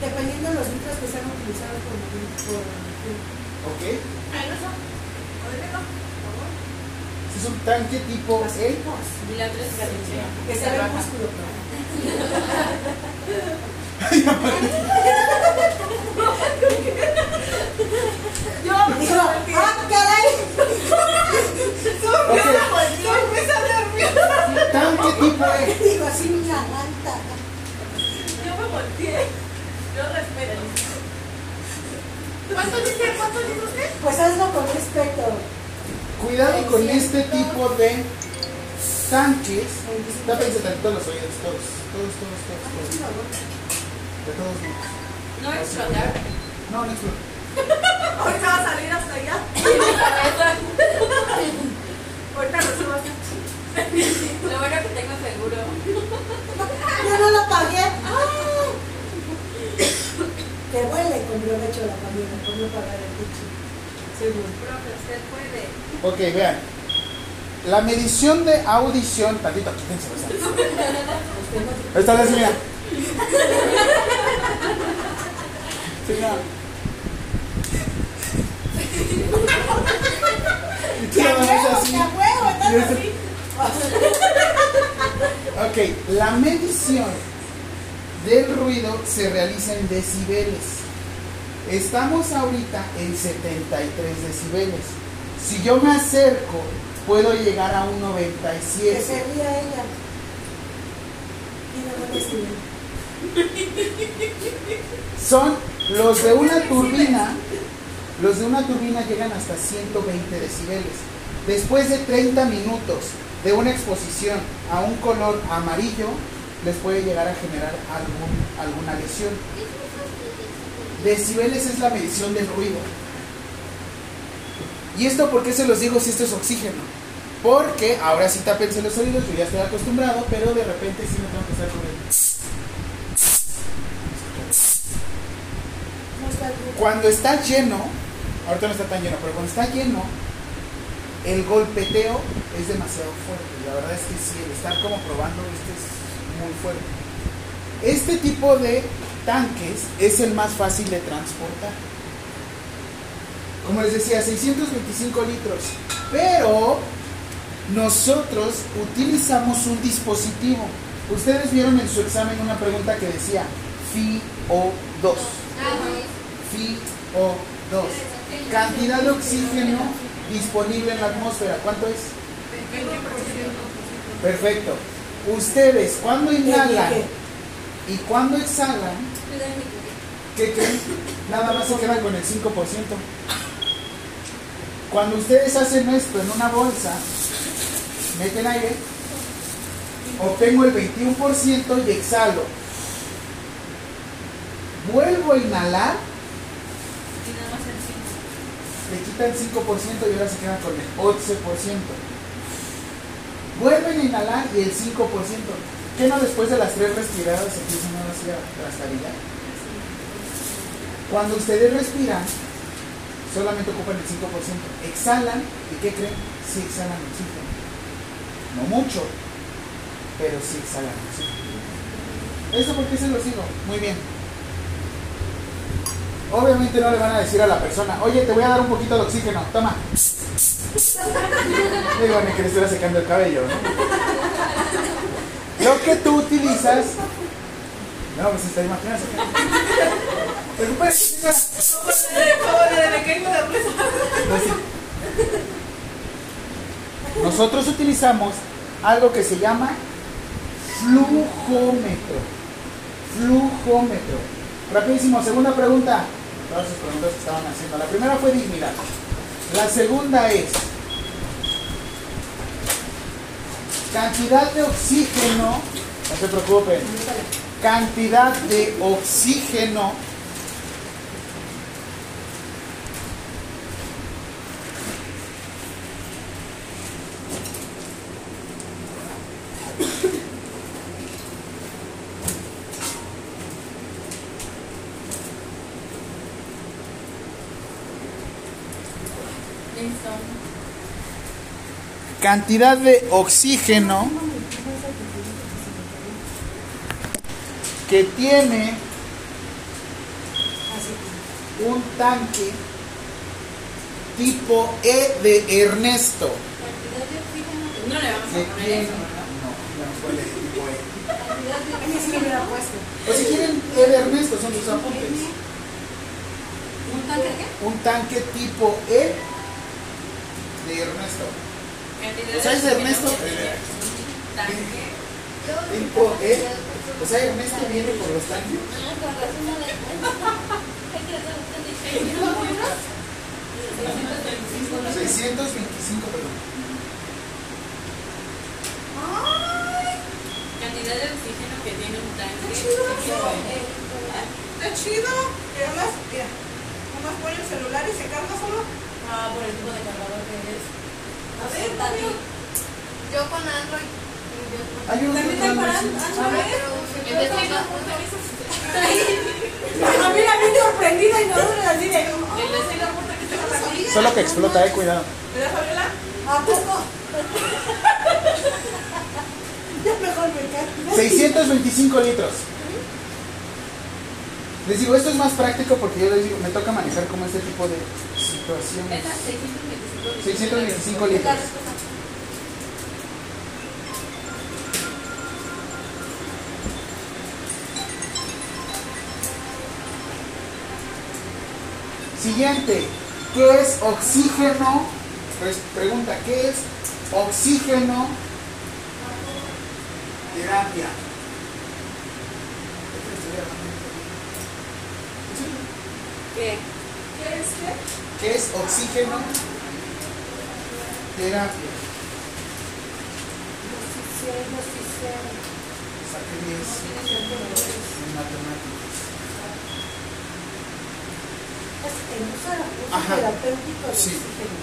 D: Dependiendo de los litros que sean utilizados por, por
A: ¿Ok? Este es un tanque tipo E.
C: Y la otra es Galicia.
D: que se ve el músculo. Dijo, ¡ah, caray!
A: Ok, tanque tipo E.
D: Digo, así manta.
G: Yo me volteé. Yo respeto.
B: ¿Cuántos dice? ¿Cuántos litros qué?
D: Pues hazlo con respeto.
A: Cuidado con este tipo de tanques. Tápense tantito los oídos, todos. Todos, todos, todos. todos. De todos modos.
C: No explotar.
A: No, no explota.
F: Ahorita va a salir hasta allá. Ahorita lo subo hasta
C: Lo bueno que tengo seguro.
D: Yo no lo pagué. Que huele con provecho la familia por no pagar el coche. Seguro.
E: Profe, usted puede.
A: Ok, vean. La medición de audición. Tantito, quítense los Esta vez, mira. Sí. Ok, la medición del ruido se realiza en decibeles. Estamos ahorita en 73 decibeles. Si yo me acerco, puedo llegar a un
D: Que
A: 97.
D: se ría ella.
A: Son los de una turbina, los de una turbina llegan hasta 120 decibeles. Después de 30 minutos de una exposición a un color amarillo, les puede llegar a generar algún, alguna lesión. Decibeles es la medición del ruido. ¿Y esto por qué se los digo si esto es oxígeno? Porque ahora sí tápense los oídos, yo ya estoy acostumbrado, pero de repente sí me tengo que estar
D: está bien.
A: Cuando está lleno, ahorita no está tan lleno, pero cuando está lleno, el golpeteo es demasiado fuerte. La verdad es que sí, el estar como probando este es muy fuerte. Este tipo de tanques es el más fácil de transportar. Como les decía, 625 litros. Pero nosotros utilizamos un dispositivo. Ustedes vieron en su examen una pregunta que decía FiO2. FiO2. Cantidad de oxígeno disponible en la atmósfera. ¿Cuánto es?
B: 20%.
A: Perfecto. Ustedes cuando inhalan y cuando exhalan, ¿qué creen? Nada más se quedan con el 5%. Cuando ustedes hacen esto en una bolsa, meten aire, obtengo el 21% y exhalo. Vuelvo a inhalar,
C: Y nada más el 5.
A: le quitan 5% y ahora se quedan con el 11%. Y el 5%. ¿Qué no después de las tres respiradas empiezan a trastabillar? Cuando ustedes respiran, solamente ocupan el 5%. Exhalan y ¿qué creen? Sí exhalan oxígeno. No mucho, pero sí exhalan oxígeno. ¿Eso por qué se los digo? Muy bien. Obviamente no le van a decir a la persona, oye, te voy a dar un poquito de oxígeno, toma. Digo, ni que le estuviera secando el cabello, ¿no? Lo que tú utilizas. No, pues está imaginando. Pues sí. Nosotros utilizamos algo que se llama flujómetro. Flujómetro. Rapidísimo, segunda pregunta. Todas esas preguntas que estaban haciendo. La primera fue dignidad. La segunda es cantidad de oxígeno. No se preocupen. Cantidad de oxígeno cantidad de oxígeno que tiene un tanque tipo E de Ernesto.
B: Cantidad de oxígeno.
C: No le vamos
A: ¿De
C: a poner
A: E. O si quieren E de Ernesto, son sus apuntes.
B: ¿Un tanque de qué?
A: Un tanque tipo E de Ernesto.
C: Cantidad
A: O sea, es
C: de
A: Ernesto.
C: oxígeno. Tanque.
A: Tipo E. O sea, Ernesto viene por los tanques.
B: Ah, con razón no le Hay que hacer un tanque.
A: 625, perdón.
C: Cantidad de oxígeno que tiene un tanque.
F: Está chido. Y además, mira, nomás pone el celular y se carga solo.
B: Ah, por el tipo de cargador que es.
F: A ver.
H: Yo con Android.
A: Hay un
F: También está para Android.
C: El de Sailor Moon también se-
D: A mí la vi sorprendida y no duele así de.
A: Solo que explota, eh, cuidado.
F: ¿Verdad, Fabiola?
D: ¿A poco? Ya mejor me cae.
A: 625 litros. Les digo, esto es más práctico porque yo les digo, me toca manejar como este tipo de situaciones.
C: Esa 625
A: 625
B: La
A: litros. Siguiente, ¿qué es oxígeno? Pues, pregunta, ¿qué es oxígeno terapia?
C: ¿Qué?
F: ¿Qué es qué?
A: ¿Qué es oxígeno terapia? Saqué 10 en matemáticas.
D: Es el uso
A: Ajá.
D: terapéutico de
A: Sí.
D: oxígeno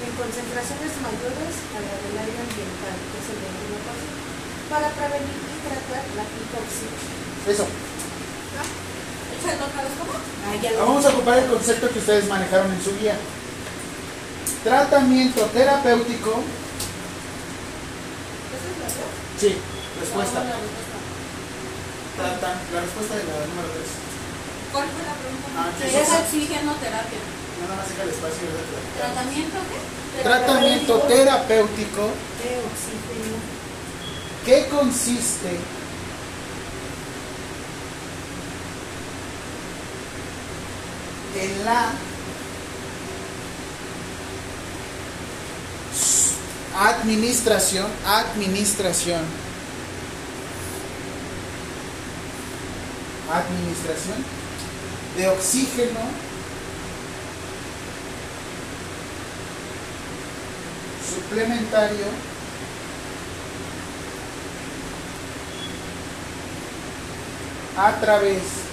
D: en concentraciones mayores a la del aire ambiental, que es el 21%, para prevenir y tratar la hipoxia.
A: Eso.
F: ¿Échalo otra vez cómo?
D: Ah, ya lo
A: Vamos a ocupar el concepto que ustedes manejaron en su guía. Tratamiento terapéutico. Sí, respuesta.
B: Ah, la respuesta.
A: Trata- la respuesta de la número 3.
F: ¿Cuál fue la pregunta?
A: Ah,
B: ¿Qué
A: ¿qué
B: es
A: es?
B: oxígeno terapia?
A: Nada más deja el espacio.
B: ¿Tratamiento qué?
A: Tratamiento terapéutico
D: de oxígeno.
A: que consiste en la administración, administración, administración de oxígeno. Suplementario. A través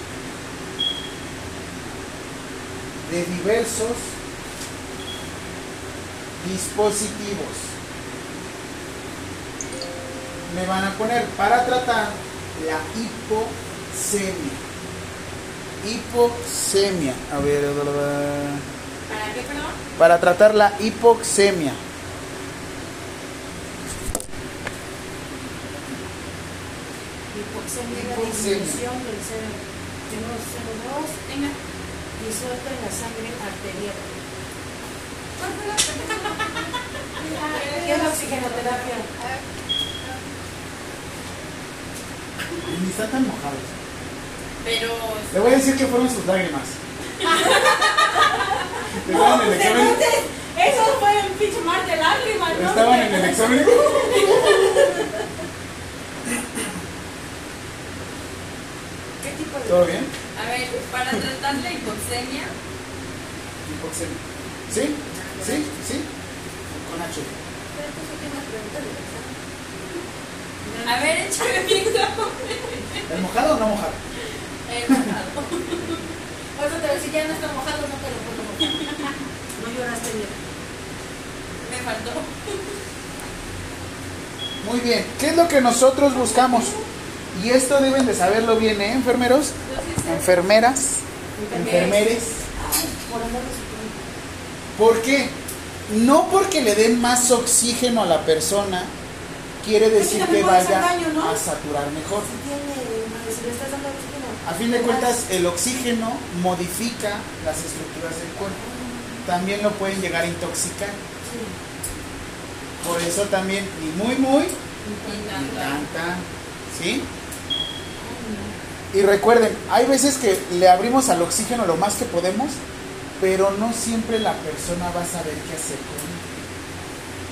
A: de diversos dispositivos. Me van a poner para tratar la hipoxemia. Hipoxemia. A ver,
C: ¿Para qué, perdón?
A: para tratar la hipoxemia.
D: Hipoxemia es la
A: Hipoxemia.
D: disminución del CO- tenemos CO2
C: Venga.
D: Disuelto en la sangre arterial. ¿Qué es la oxigenoterapia?
A: Ni están tan mojados.
C: Pero.
A: Le voy a decir que fueron sus lágrimas. Estaban en el examen.
B: Eso fue el pinche mar de lágrimas, ¿no?
A: Estaban en el examen.
D: ¿Qué tipo de
A: ¿Todo bien?
C: Para tratar la hipoxemia,
A: Hipoxemia. ¿Sí? ¿Sí? ¿Sí? Con H.
C: a ver, échame mi examen.
A: ¿El mojado o no mojado?
C: El mojado.
B: Por a decir, ya no está mojado, no te lo puedo mojar.
D: No lloraste bien.
C: Me faltó.
A: Muy bien. ¿Qué es lo que nosotros buscamos? Y esto deben de saberlo bien, ¿eh, enfermeros? Enfermeras. Enfermeres.
D: Por amor de su
A: ¿Por qué? No porque le den más oxígeno a la persona quiere decir que vaya a saturar mejor.
D: Si tiene, si le estás dando oxígeno
A: A fin de cuentas, el oxígeno modifica las estructuras del cuerpo. También lo pueden llegar a intoxicar. Por eso también, ni muy, muy, ni tan, tan. ¿Sí? Y recuerden, hay veces que le abrimos al oxígeno lo más que podemos, pero no siempre la persona va a saber qué hacer con él.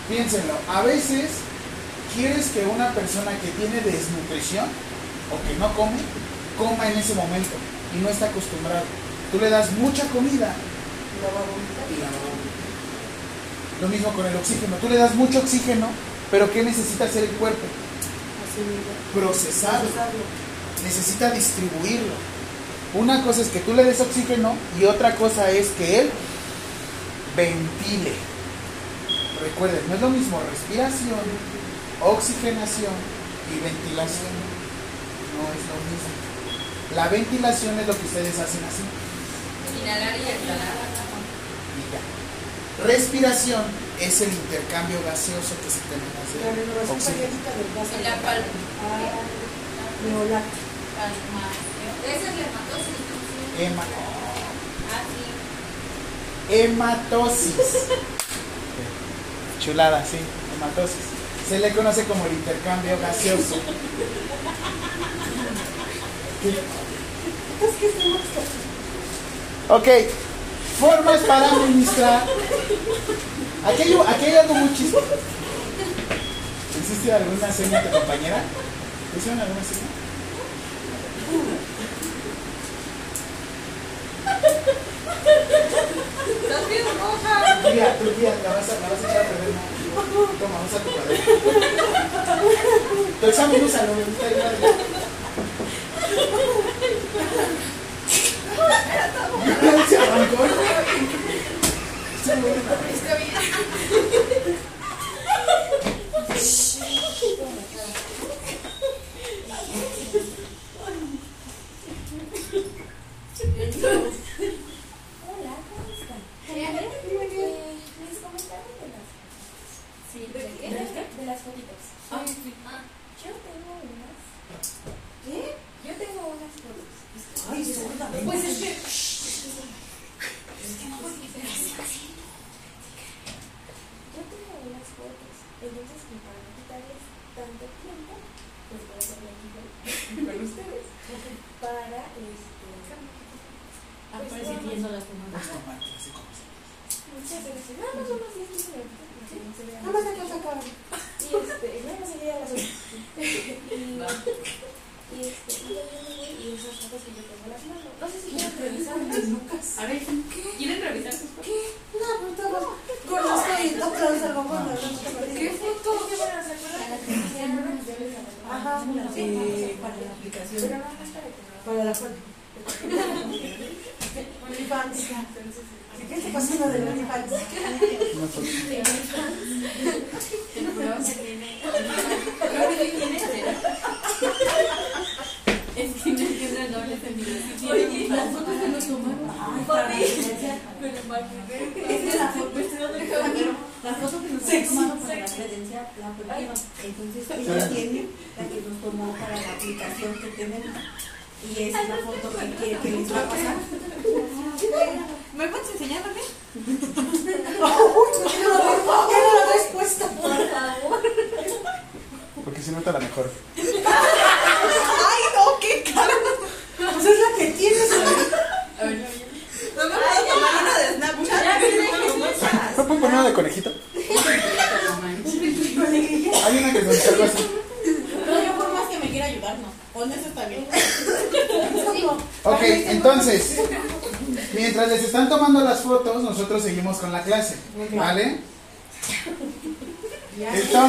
A: Piénsenlo, a veces quieres que una persona que tiene desnutrición o que no come, coma en ese momento y no está acostumbrado. Tú le das mucha comida y la va a vomitar. Lo mismo con el oxígeno. Tú le das mucho oxígeno, pero ¿qué necesita hacer el cuerpo? Procesarlo. Necesita distribuirlo. Una cosa es que tú le des oxígeno y otra cosa es que él ventile. Recuerden, no es lo mismo respiración, oxigenación y ventilación. No es lo mismo. La ventilación es lo que ustedes hacen así.
C: Inhalar y exhalar.
A: Y ya. Respiración es el intercambio gaseoso que se tenemos de
D: La renovación
A: oxígeno.
D: periódica del gas.
C: La palma.
D: Ah,
C: es la hematosis.
A: Hematosis. Chulada, sí, hematosis. Se le conoce como el intercambio gaseoso. Ok, formas para administrar. Aquí hay, aquí hay algo muy chistoso. ¿Hiciste alguna seña de tu compañera? ¿Hicieron alguna seña?
C: Estás bien roja.
A: La vas a, la a echar a perder. Toma, tu cuaderno. Tu examen, úsalo, me gusta. Se arrancó.
F: Hola,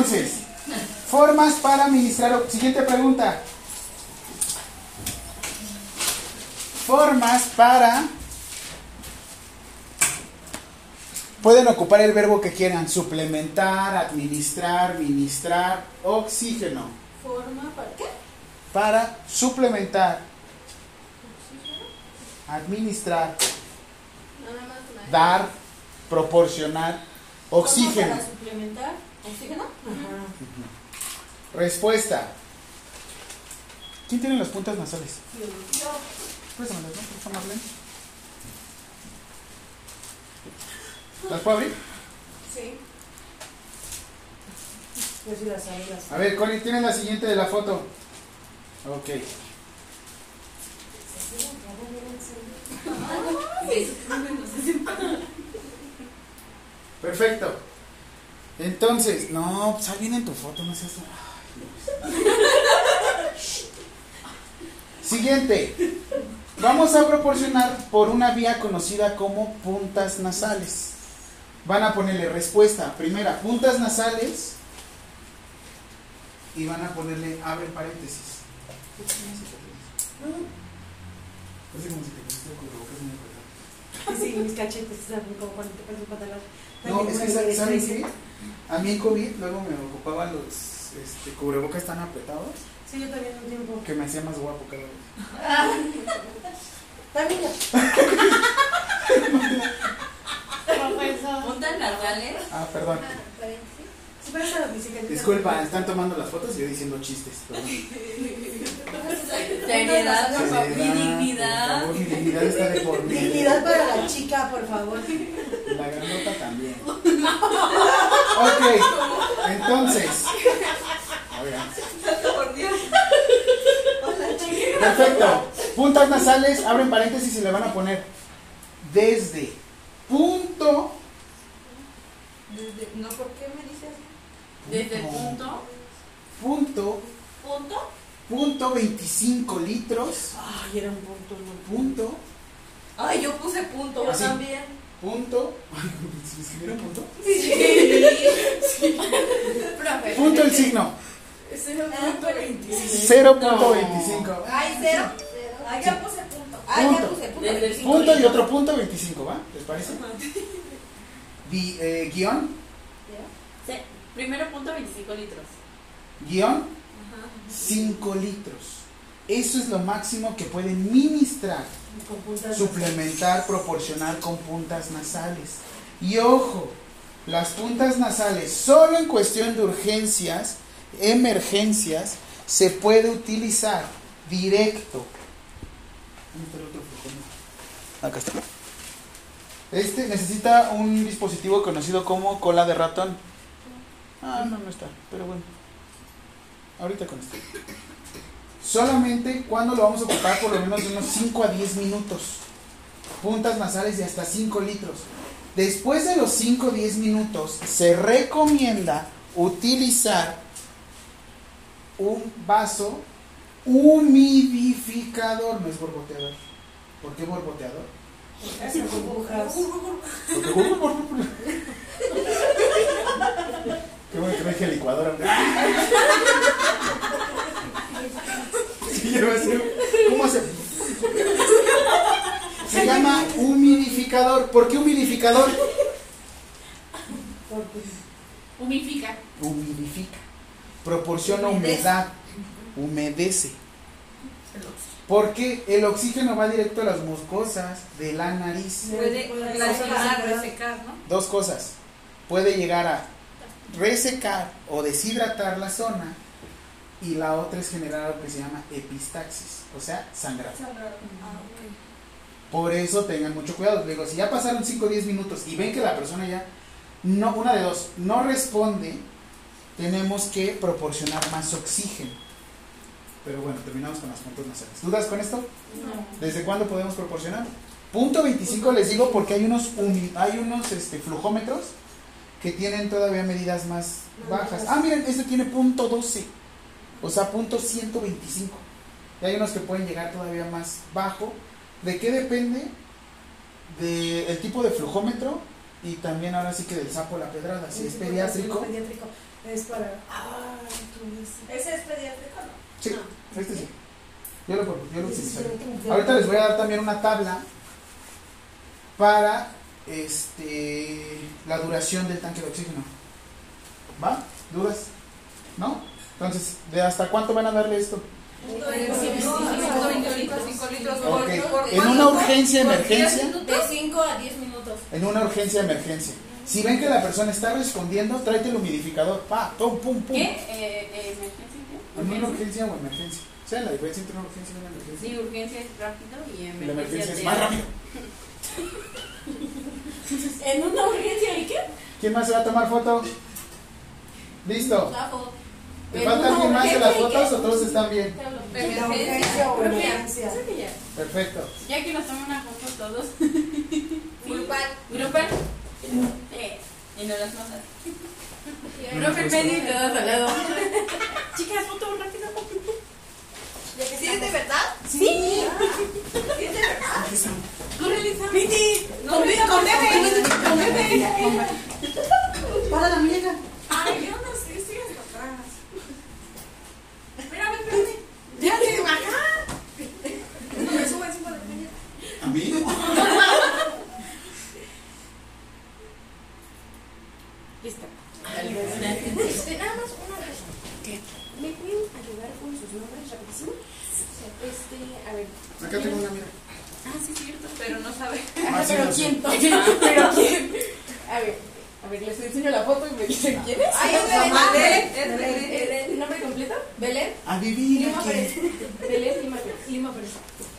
F: Entonces,
A: formas para administrar. Siguiente pregunta. Formas para. Pueden ocupar el verbo que quieran: suplementar, administrar, ministrar, oxígeno.
B: Forma para qué?
A: Para suplementar, administrar,
F: Nada más una.
A: dar, proporcionar oxígeno.
B: Para suplementar oxígeno.
A: Respuesta. ¿Quién tiene las puntas nasales?
B: Yo.
A: Préstamelas, ¿no? Préstame, Marlene. ¿Las puedo abrir?
F: Sí.
D: Yo sí las las-
A: A ver, Connie, tienes la siguiente de la foto. Ok. Perfecto. Entonces, no, sal bien en tu foto, no seas. Ay. Siguiente. Vamos a proporcionar por una vía conocida como puntas nasales. Van a ponerle respuesta. Primera, puntas nasales. Y van a ponerle abre paréntesis. Parece como si te pusiste el cubrebocas muy apretado.
D: Sí, mis cachetes, ¿saben? Como cuando te pones un pantalón.
A: No, es que ¿saben ¿saben
D: estrés.
A: qué? A mí en COVID luego me ocupaban los este, cubrebocas tan apretados
D: Sí, yo también un tiempo.
A: que me hacía más guapo cada vez.
D: También yo.
B: Profesor.
I: Puntas nasales.
A: Ah, perdón.
D: La física. yo
A: Disculpa, están tomando las fotos y yo diciendo chistes.
I: Seriedad, por favor. Dignidad.
A: Mi dignidad está de por medio.
D: Dignidad para la chica, por favor.
A: La grandota también. Ok, entonces. Oigan.
I: Por Dios.
A: Perfecto. Puntas nasales, abren paréntesis y le van a poner desde punto.
F: Desde- no, ¿por qué me?
G: Desde el punto.
A: Punto.
F: ¿Punto?
A: Punto 25 litros.
D: Ay, era un punto, no.
A: Punto.
F: Ay, yo puse punto, yo también.
A: Punto. ¿Se escribieron punto?
G: Profe.
A: Punto el signo.
F: Ese era punto 25.
A: 0.25.
F: Ay, cero. Ay, ya puse punto. Ay, ya
A: Punto.
F: puse punto.
G: Desde el
F: 25.
A: Punto y otro punto 25, ¿va? ¿Les parece? Di- eh,
G: guion. Primero punto 25 litros.
A: Guión. 5 litros. Eso es lo máximo que pueden ministrar,
D: Con puntas
A: suplementar, proporcionar con puntas nasales. Y ojo, las puntas nasales, solo en cuestión de urgencias, emergencias, se puede utilizar directo. Acá está. Este necesita un dispositivo conocido como cola de ratón. Ah, no, no está, pero bueno. Ahorita con esto. Solamente cuando lo vamos a ocupar por lo menos de unos 5 a 10 minutos. Puntas nasales de hasta 5 litros. Después de los 5 o 10 minutos, se recomienda utilizar un vaso humidificador, no es borboteador. ¿Por qué borboteador?
D: Hacen burbujas.
A: Porque Qué bueno que no dije licuadora. Sí, ¿Cómo se? Se llama humidificador. ¿Por qué humidificador?
D: Porque
B: Humifica.
A: Humidifica. Proporciona humedad. Humedece. Porque el oxígeno va directo a las mucosas de la nariz.
F: Puede resecar, ¿no?
A: Dos cosas. Puede llegar a resecar o deshidratar la zona. Y la otra es generar algo que se llama epistaxis, o sea, sangrado. Por eso tengan mucho cuidado. Digo, si ya pasaron 5 o 10 minutos y ven que la persona ya, no, una de dos, no responde, tenemos que proporcionar más oxígeno. Pero bueno, terminamos con las puntos nasales. ¿Dudas con esto? ¿Desde cuándo podemos proporcionar? Punto 25 les digo porque hay unos, uni- hay unos este, flujómetros que tienen todavía medidas más bajas. Ah, miren, este tiene punto 12, o sea, punto 125. Y hay unos que pueden llegar todavía más bajo. ¿De qué depende? Del tipo de flujómetro y también ahora sí que del sapo la pedrada. Si es pediátrico,
D: Pediátrico es para. Ah.
F: ¿Ese es pediátrico no?
A: sí, este sí. Yo lo, yo lo
D: sí.
A: Ahorita les voy a dar también una tabla para este la duración del tanque de oxígeno. ¿Va? ¿Dudas? ¿No? Entonces, ¿de hasta cuánto van a darle esto?
F: Punto 25 litros, 5 litros. ¿Por-
A: Ok.
F: por
A: En una urgencia,
F: ¿Por
A: emergencia.
F: 10 minutos?
I: De 5 a 10 minutos.
A: En una urgencia, emergencia. Si ven que la persona está respondiendo, tráete el humidificador. Pa, pum, pum, pum.
C: ¿Qué? Eh, eh, ¿Emergencia?
A: En una urgencia o emergencia. ¿Saben la diferencia entre una urgencia y una emergencia?
C: Sí, urgencia es rápido y emergencia,
A: la emergencia es más rápido.
B: En una urgencia, ¿y qué?
A: ¿Quién más se va a tomar foto? Listo. ¿Te falta alguien más de las
B: urgencia, ¿y
A: fotos o todos están bien?
C: De
D: La urgencia
C: emergencia.
D: o
C: Urgencia.
D: emergencia.
C: Eso que ya.
A: Perfecto.
C: Ya que nos toman una foto todos.
F: Grupal.
C: Grupal. Eh, y no las mandas. Profe en medio y todos al lado. Chicas, foto rápido.
F: ¿Sí es de verdad?
B: Sí.
F: ¿Sí es de verdad?
C: Corre, Lisa.
B: Piti.
C: Con bebé, con.
D: Para la muñeca.
J: Ay, yo no sé, estoy hasta atrás. Espérame, espérame.
B: Ya te baja.
J: No me suba encima de la muñeca.
A: ¿A mí?
C: Listo.
F: Este, nada más una cosa. ¿Me pueden ayudar con sus nombres rapidísimo? Este, a ver.
A: Acá tengo una, mira.
C: Ah, sí, es cierto, pero no sabe.
A: Ah, sí,
C: pero
A: lo sé.
C: quién, pero quién. A ver, a ver, les enseño la foto y me dicen quién es.
F: Ay, es Belén.
C: Belén.
F: Es Belén.
C: Eh, ¿El nombre completo? Belén.
A: Adivina
F: Lima Pérez.
C: Belén Lima Pérez.
F: Lima Pérez.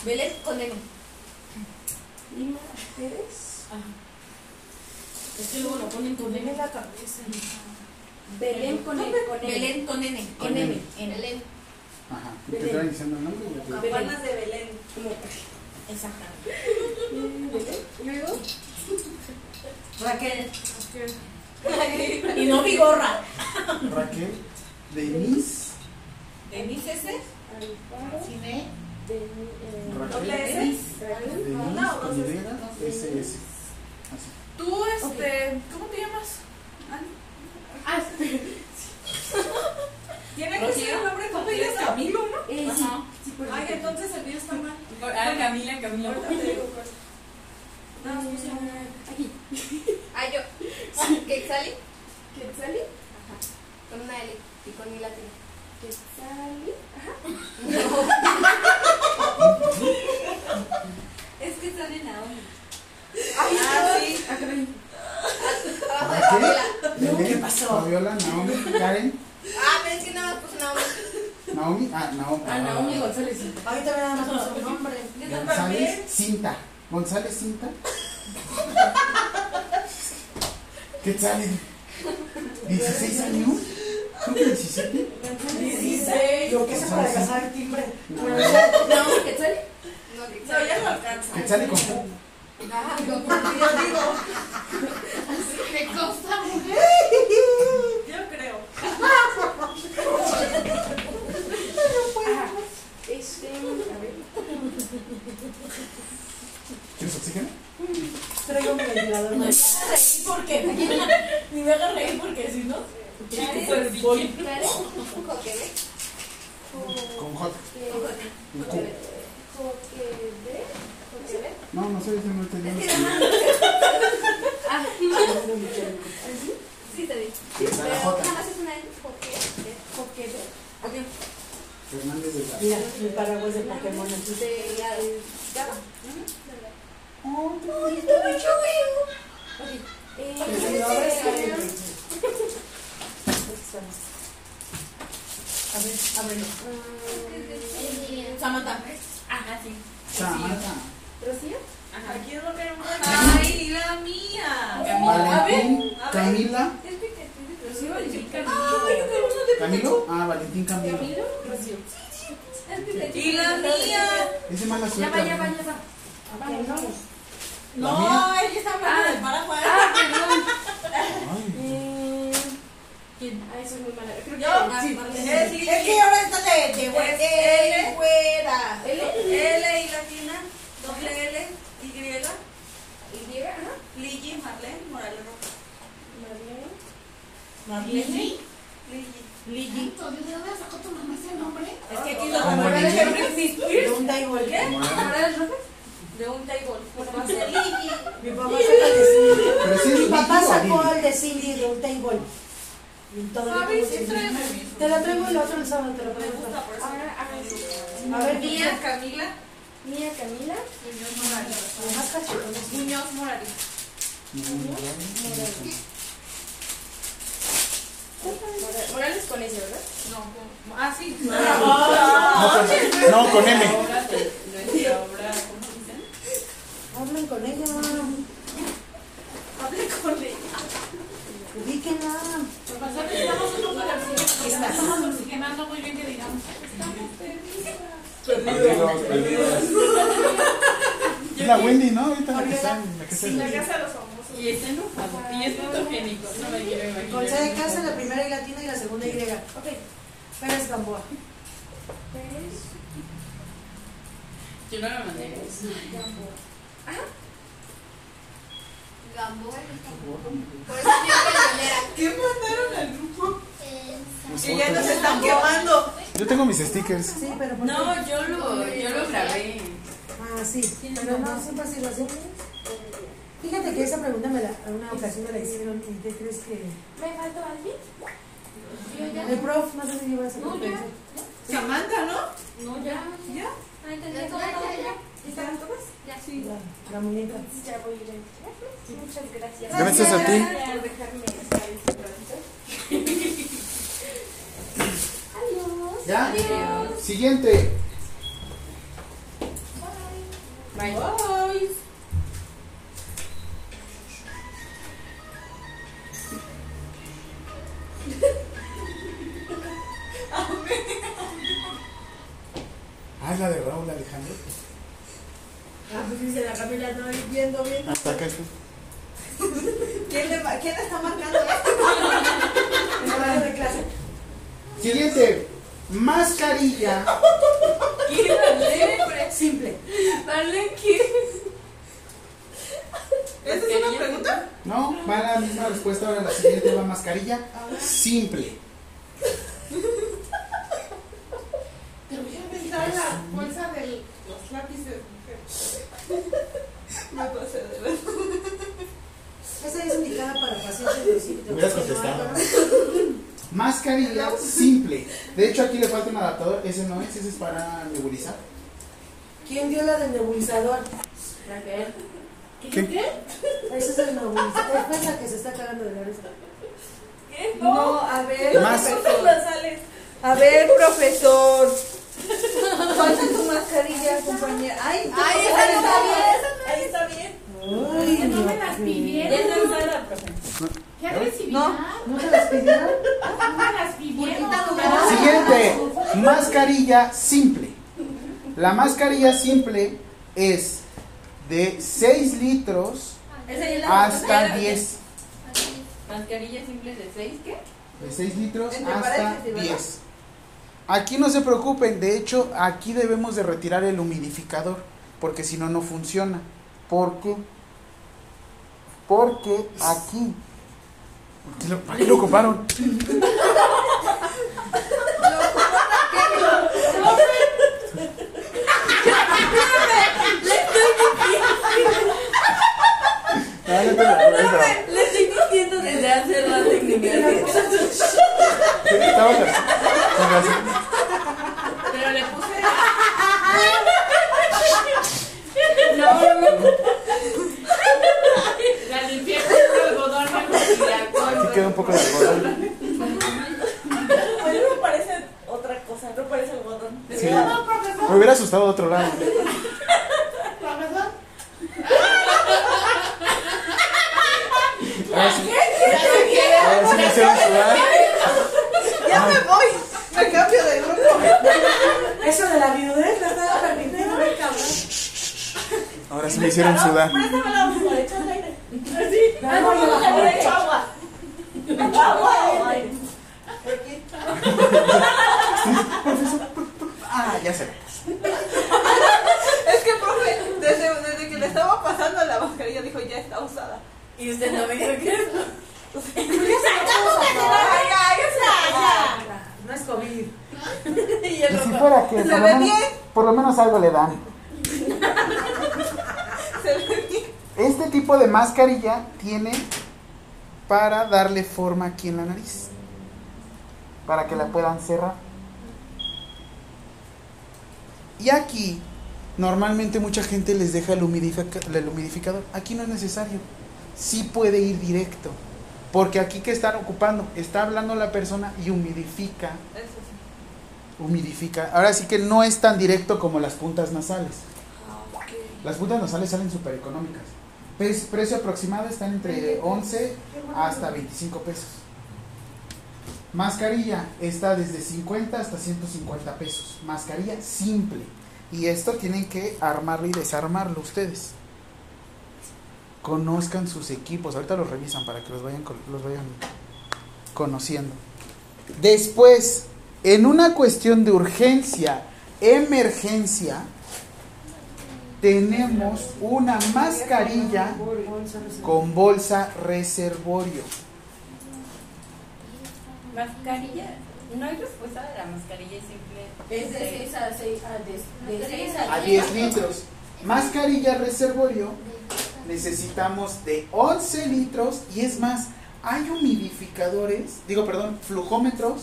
C: Belén con N.
F: Lima Pérez.
B: Es que luego lo ponen con N.
F: la cabeza. Belén con N. Con N.
B: Belén con N.
A: Con N.
B: N.
F: Belén.
A: Ajá. Te estaba diciendo el nombre.
J: Campanas de Belén.
B: Exactamente.
F: Luego.
B: Raquel. Y no Vigorra.
A: Raquel, Denise,
B: Denise S.
F: Amparo.
B: Cine.
F: Eh,
A: Raquel, Denise, SS. Así.
J: Tú, este, ¿cómo te llamas?
C: Ah,
J: Tiene que ser el nombre completo. Camilo, ¿no?
F: Eh, sí.
J: Ay, entonces el mío está mal.
C: Ah, Camila, Camila.
J: Ahorita te digo cuál. No, no, no.
F: Aquí. Ah, yo. ¿Quetzali? ¿Quetzali? Ajá. Con una L y con mi latina. ¿Quetzali? Ajá.
B: Es que en Naomi.
F: Ay,
J: Ah,
F: no.
J: sí.
F: Ah, caray. Abajo de Fabiola.
D: ¿Qué pasó?
A: Fabiola, Naomi, Karen,
F: Ah, pero es que nada más puse Naomi.
A: Naomi, ah, Naomi.
C: Ah, Naomi González.
D: Ahorita me da más su nombre.
A: González, Cinta. González, Cinta. ¿Qué tal? ¿16 años? ¿Cómo que 17?
J: 16.
D: Lo que es para casar el timbre.
A: No.
F: Naomi, ¿Quetzali? No,
J: ya no alcanza.
A: ¿Qué sale con
K: Y.
D: Ok. Pérez Gamboa.
G: Yo no lo mandé.
E: Gamboa Por eso tiene peleonera.
F: ¿Qué mandaron al grupo? Que ya nos están quemando.
A: Yo tengo mis stickers.
D: Sí, pero ¿por qué?
G: No, yo lo, yo lo grabé.
D: Ah, sí. Pero no, siempre así. Fíjate que esa pregunta me la, a una ocasión me la hicieron y ¿qué crees que...?
E: ¿Me faltó alguien?
D: El prof, no sé si lleva esa
E: No, ya.
F: Samantha, ¿no?
E: No, ya.
F: ¿Ya?
E: Ah, entonces ya, ya, ya.
F: ¿Están todas?
E: Ya, sí.
D: La, la muñeca.
E: Ya voy a ir. Muchas gracias.
A: Gracias a ti.
E: Por dejarme estar este ratito. Adiós.
A: ¿Ya?
E: Adiós.
A: Siguiente.
E: Bye.
F: Bye.
A: Ah, es la de Raúl Alejandro.
D: Ah, pues dice la Camila, no viendo bien.
A: Hasta acá está.
F: ¿Quién le, ma- ¿Quién le está marcando?
D: En horario de clase.
A: Siguiente. Mascarilla.
D: Simple.
G: Dale, ¿qué?
F: ¿Esa es una pregunta?
A: No, va la misma respuesta. Ahora la siguiente va mascarilla. Simple.
B: Te voy a aventar la bolsa de los lápices, mujer.
F: Me pasé de ver.
D: Esa es indicada para pacientes de
A: Hubieras contestado. Mascarilla simple. De hecho, aquí le falta un adaptador. Ese no es, ese es para nebulizar.
D: ¿Quién dio la del nebulizador?
G: Raquel.
A: ¿Qué?
D: Esa es el nebulizador. Es la que se está cagando de la risa.
F: ¿Qué? No, a ver,
A: Más.
F: profesor. A ver, profesor. Falta tu mascarilla, compañera. Ay,
E: Ay, esa
F: ahí
E: no
F: está
E: está
F: bien. Ahí está bien.
D: Uy,
B: Que no me las
G: Ya
B: pidieron.
G: está usada, profe.
B: ¿Qué agresividad?
F: No.
D: ¿No se las pidieron?
B: No me las pidieron.
A: Siguiente. Mascarilla simple. La mascarilla simple es de 6 litros
G: ya
A: hasta 10.
G: Mascarilla simple de 6, ¿qué?
A: De 6 litros hasta
F: paréntesis, ¿verdad?
A: 10. Aquí no se preocupen, de hecho, aquí debemos de retirar el humidificador, porque si no, no funciona. ¿Por qué? Porque aquí... ¿Por qué lo- ¿Para qué lo ocuparon? Ah, no te preocupes,
G: Le estoy diciendo desde hace rato que me
A: pero- Estaba con- con razón.
B: Pero le puse.
G: No, no.
B: La limpié con un algodón mejor y alcohol.
A: Aquí queda un poco de algodón.
F: Pues no parece otra cosa, no parece algodón.
A: Sí.
B: No, profesor.
A: Me hubiera asustado de otro lado.
B: Profesor.
A: Ahora sí, ahora sí me hicieron sudar.
F: Ya me voy. Me cambio de grupo.
D: Eso de la viudez la estaba permitiendo, ¿eh, cabrón?
A: Ahora sí me hicieron sudar.
F: Préstame la hoja, le echas aire.
D: Ah, no, yo la
F: Le echo agua. Agua. Ay. Aquí.
A: Ah, ya sé.
F: Es que, profe, desde, desde que le estaba pasando la mascarilla dijo ya está usada.
G: Y usted no me cree que es.
F: Ay, ya, ya está,
D: No es COVID.
G: Y
A: Y
G: el
A: si
G: rojo.
A: fuera que
F: ¿Se
A: por lo,
F: ve
A: menos,
F: bien?
A: por lo menos algo le dan.
F: ya. Se ve bien.
A: Este tipo de mascarilla tiene para darle forma aquí en la nariz. Para que la puedan cerrar. Y aquí, normalmente mucha gente les deja el, humidifica- el humidificador. Aquí no es necesario. sí puede ir directo. Porque aquí que están ocupando, está hablando la persona y humidifica,
F: Eso sí.
A: humidifica. Ahora sí que no es tan directo como las puntas nasales.
E: Ah.
A: Las puntas nasales salen súper económicas. Pre- precio aproximado están entre 11 hasta 25 pesos. Mascarilla está desde 50 hasta 150 pesos. Mascarilla simple. Y esto tienen que armarlo y desarmarlo ustedes. Conozcan sus equipos. Ahorita los revisan para que los vayan, los vayan conociendo. Después, en una cuestión de urgencia, emergencia, tenemos una mascarilla con bolsa reservorio.
C: Mascarilla. No hay respuesta de la mascarilla simple.
B: Es de 6 a 6 a, de, de 6 a
A: A 10 litros. Mascarilla reservorio necesitamos de 11 litros y es más, hay humidificadores, digo perdón, flujómetros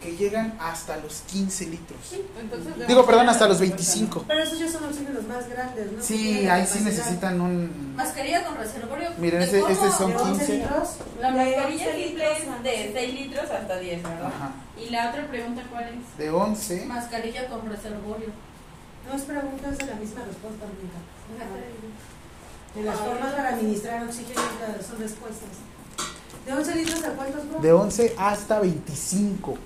A: que llegan hasta los 15 litros.
F: Entonces,
A: Digo perdón, hasta los 25.
D: Pero esos ya son oxígenos más grandes, ¿no?
A: Sí, ahí sí necesitan un...
B: Mascarilla con reservorio.
A: Miren,
B: ¿De
A: este- este son
D: de 11
A: 15.
D: litros.
C: La mascarilla
E: 11
C: simple es de 6 litros hasta 10, ¿verdad?
A: Ajá,
C: Y la otra pregunta, ¿cuál es?
A: de 11.
B: Mascarilla con reservorio.
D: No es preguntas de la misma respuesta, Mónica. De las formas para administrar oxígeno son respuestas. ¿De 11 litros a cuántos, bro?
A: De 11 hasta 25.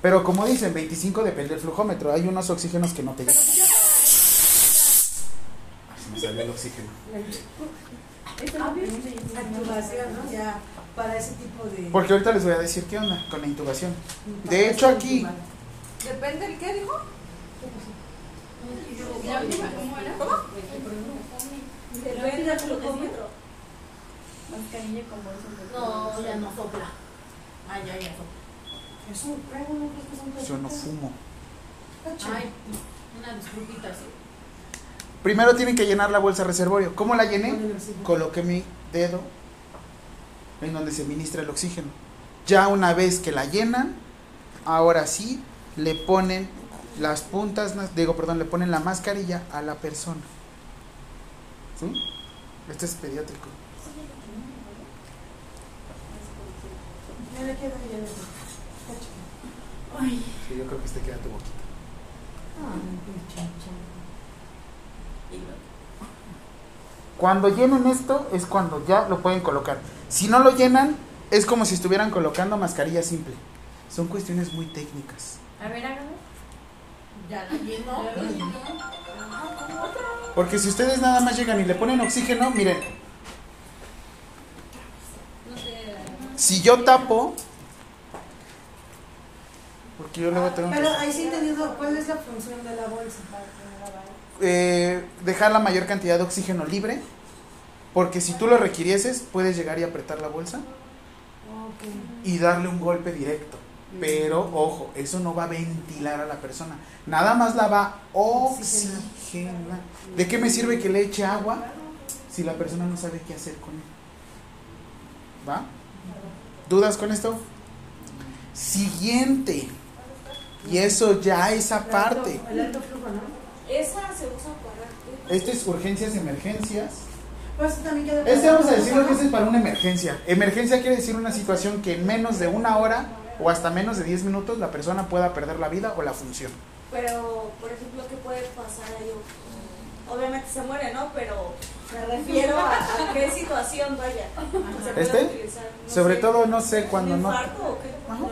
A: Pero como dicen, 25 depende del flujómetro. Hay unos oxígenos que no te llegan. Ay, se me salió el oxígeno.
D: Activación, ¿no? Ya para ese tipo de.
A: Porque ahorita les voy a decir qué onda con la intubación. De hecho, aquí,
F: Depende el qué dijo.
C: ¿La última cómo era?
E: Depende del flujómetro.
C: Mascarilla con bolsa
B: No, ya no sopla. Ah, ya, ya sopla.
D: Es un trago, ¿no? ¿Crees que es un
A: yo no fumo.
B: Ay, una disculpita, sí.
A: Primero tienen que llenar la bolsa reservorio. ¿Cómo la llené? Coloqué mi dedo en donde se ministra el oxígeno. Ya una vez que la llenan, ahora sí le ponen las puntas, digo, perdón, le ponen la mascarilla a la persona. ¿Sí? Este es pediátrico. Sí, yo creo que este queda tu boquita.
D: Ay.
A: Cuando llenen esto es cuando ya lo pueden colocar. Si no lo llenan, es como si estuvieran colocando mascarilla simple. Son cuestiones muy técnicas.
C: A ver, hágame.
B: Ya la llenó.
A: Porque si ustedes nada más llegan y le ponen oxígeno, miren, si yo tapo, porque yo luego tengo
D: Pero ahí sí he entendido cuál es la función de la bolsa.
A: eh, dejar la mayor cantidad de oxígeno libre, porque si tú lo requirieses, puedes llegar y apretar la bolsa y darle un golpe directo. Pero ojo, eso no va a ventilar a la persona, nada más la va a oxigenar. ¿De qué me sirve que le eche agua si la persona no sabe qué hacer con él? ¿Va? ¿Dudas con esto? Siguiente. Y eso ya es aparte.
D: El alto flujo, ¿no?
E: Esa se usa para.
A: Este es urgencias, emergencias.
D: Pues
A: Este vamos a decirlo que
D: ¿no?
A: este es para una emergencia. Emergencia quiere decir una situación que en menos de una hora o hasta menos de 10 minutos la persona pueda perder la vida o la función.
E: Pero, por ejemplo, ¿qué puede pasar ahí? Obviamente se muere, ¿no? Pero me refiero a, a qué situación, vaya. Se puede
A: ¿Este?
E: utilizar, no
A: Sobre
E: sé,
A: todo no sé
E: ¿Un
A: cuando no.
E: o qué?
A: Ajá.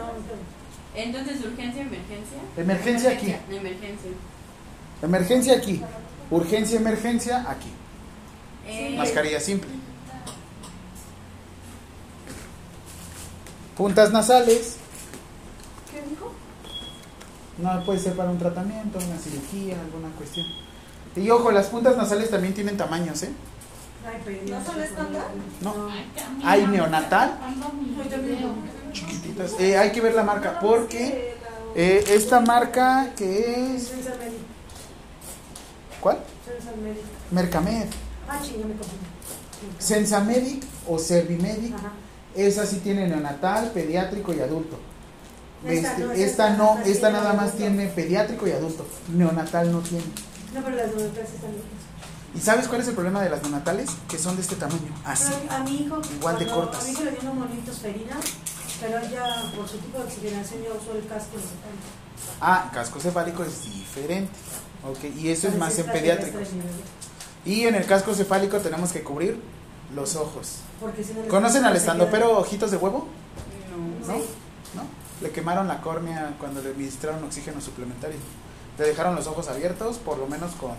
C: Entonces, urgencia, emergencia.
A: Emergencia aquí.
C: Emergencia.
A: Emergencia aquí. Urgencia, emergencia aquí.
C: Eh,
A: Mascarilla simple. Puntas nasales.
E: ¿Qué dijo?
A: No puede ser para un tratamiento, una cirugía, alguna cuestión. Y ojo, las puntas nasales también tienen tamaños, ¿eh?
D: Ay, pero
E: ¿No son estándar?
A: No. Hay neonatal, chiquititas. Eh, hay que ver la marca, porque eh, esta marca que es. ¿Cuál? Mercamed.
D: Ah, me.
A: Sensamedic o Servimedic.
D: Ajá.
A: Esa sí tiene neonatal, pediátrico y adulto.
D: Esta
A: Este,
D: no,
A: esta
D: esta
A: no,
D: esta
A: esta
D: sí,
A: nada más
D: adulto.
A: tiene pediátrico y adulto. Neonatal no tiene.
D: No, pero las neonatas están.
A: ¿Y sabes cuál es el problema de las neonatales? Que son de este tamaño, así.
D: A, a mi hijo,
A: Igual de cortas.
D: A mi hijo le dio neumonitis ferina, pero ya por su tipo de oxigenación ya usó el casco cefálico.
A: Ah, casco cefálico es diferente. Ok, y eso es más en pediátricos. Y en el casco cefálico tenemos que cubrir los ojos.
D: Si no
A: ¿Conocen al
D: se
A: estando
D: queda-
A: pero ojitos de huevo?
C: No.
A: ¿No? ¿No? Le quemaron la córnea cuando le administraron oxígeno suplementario. Le dejaron los ojos abiertos por lo menos con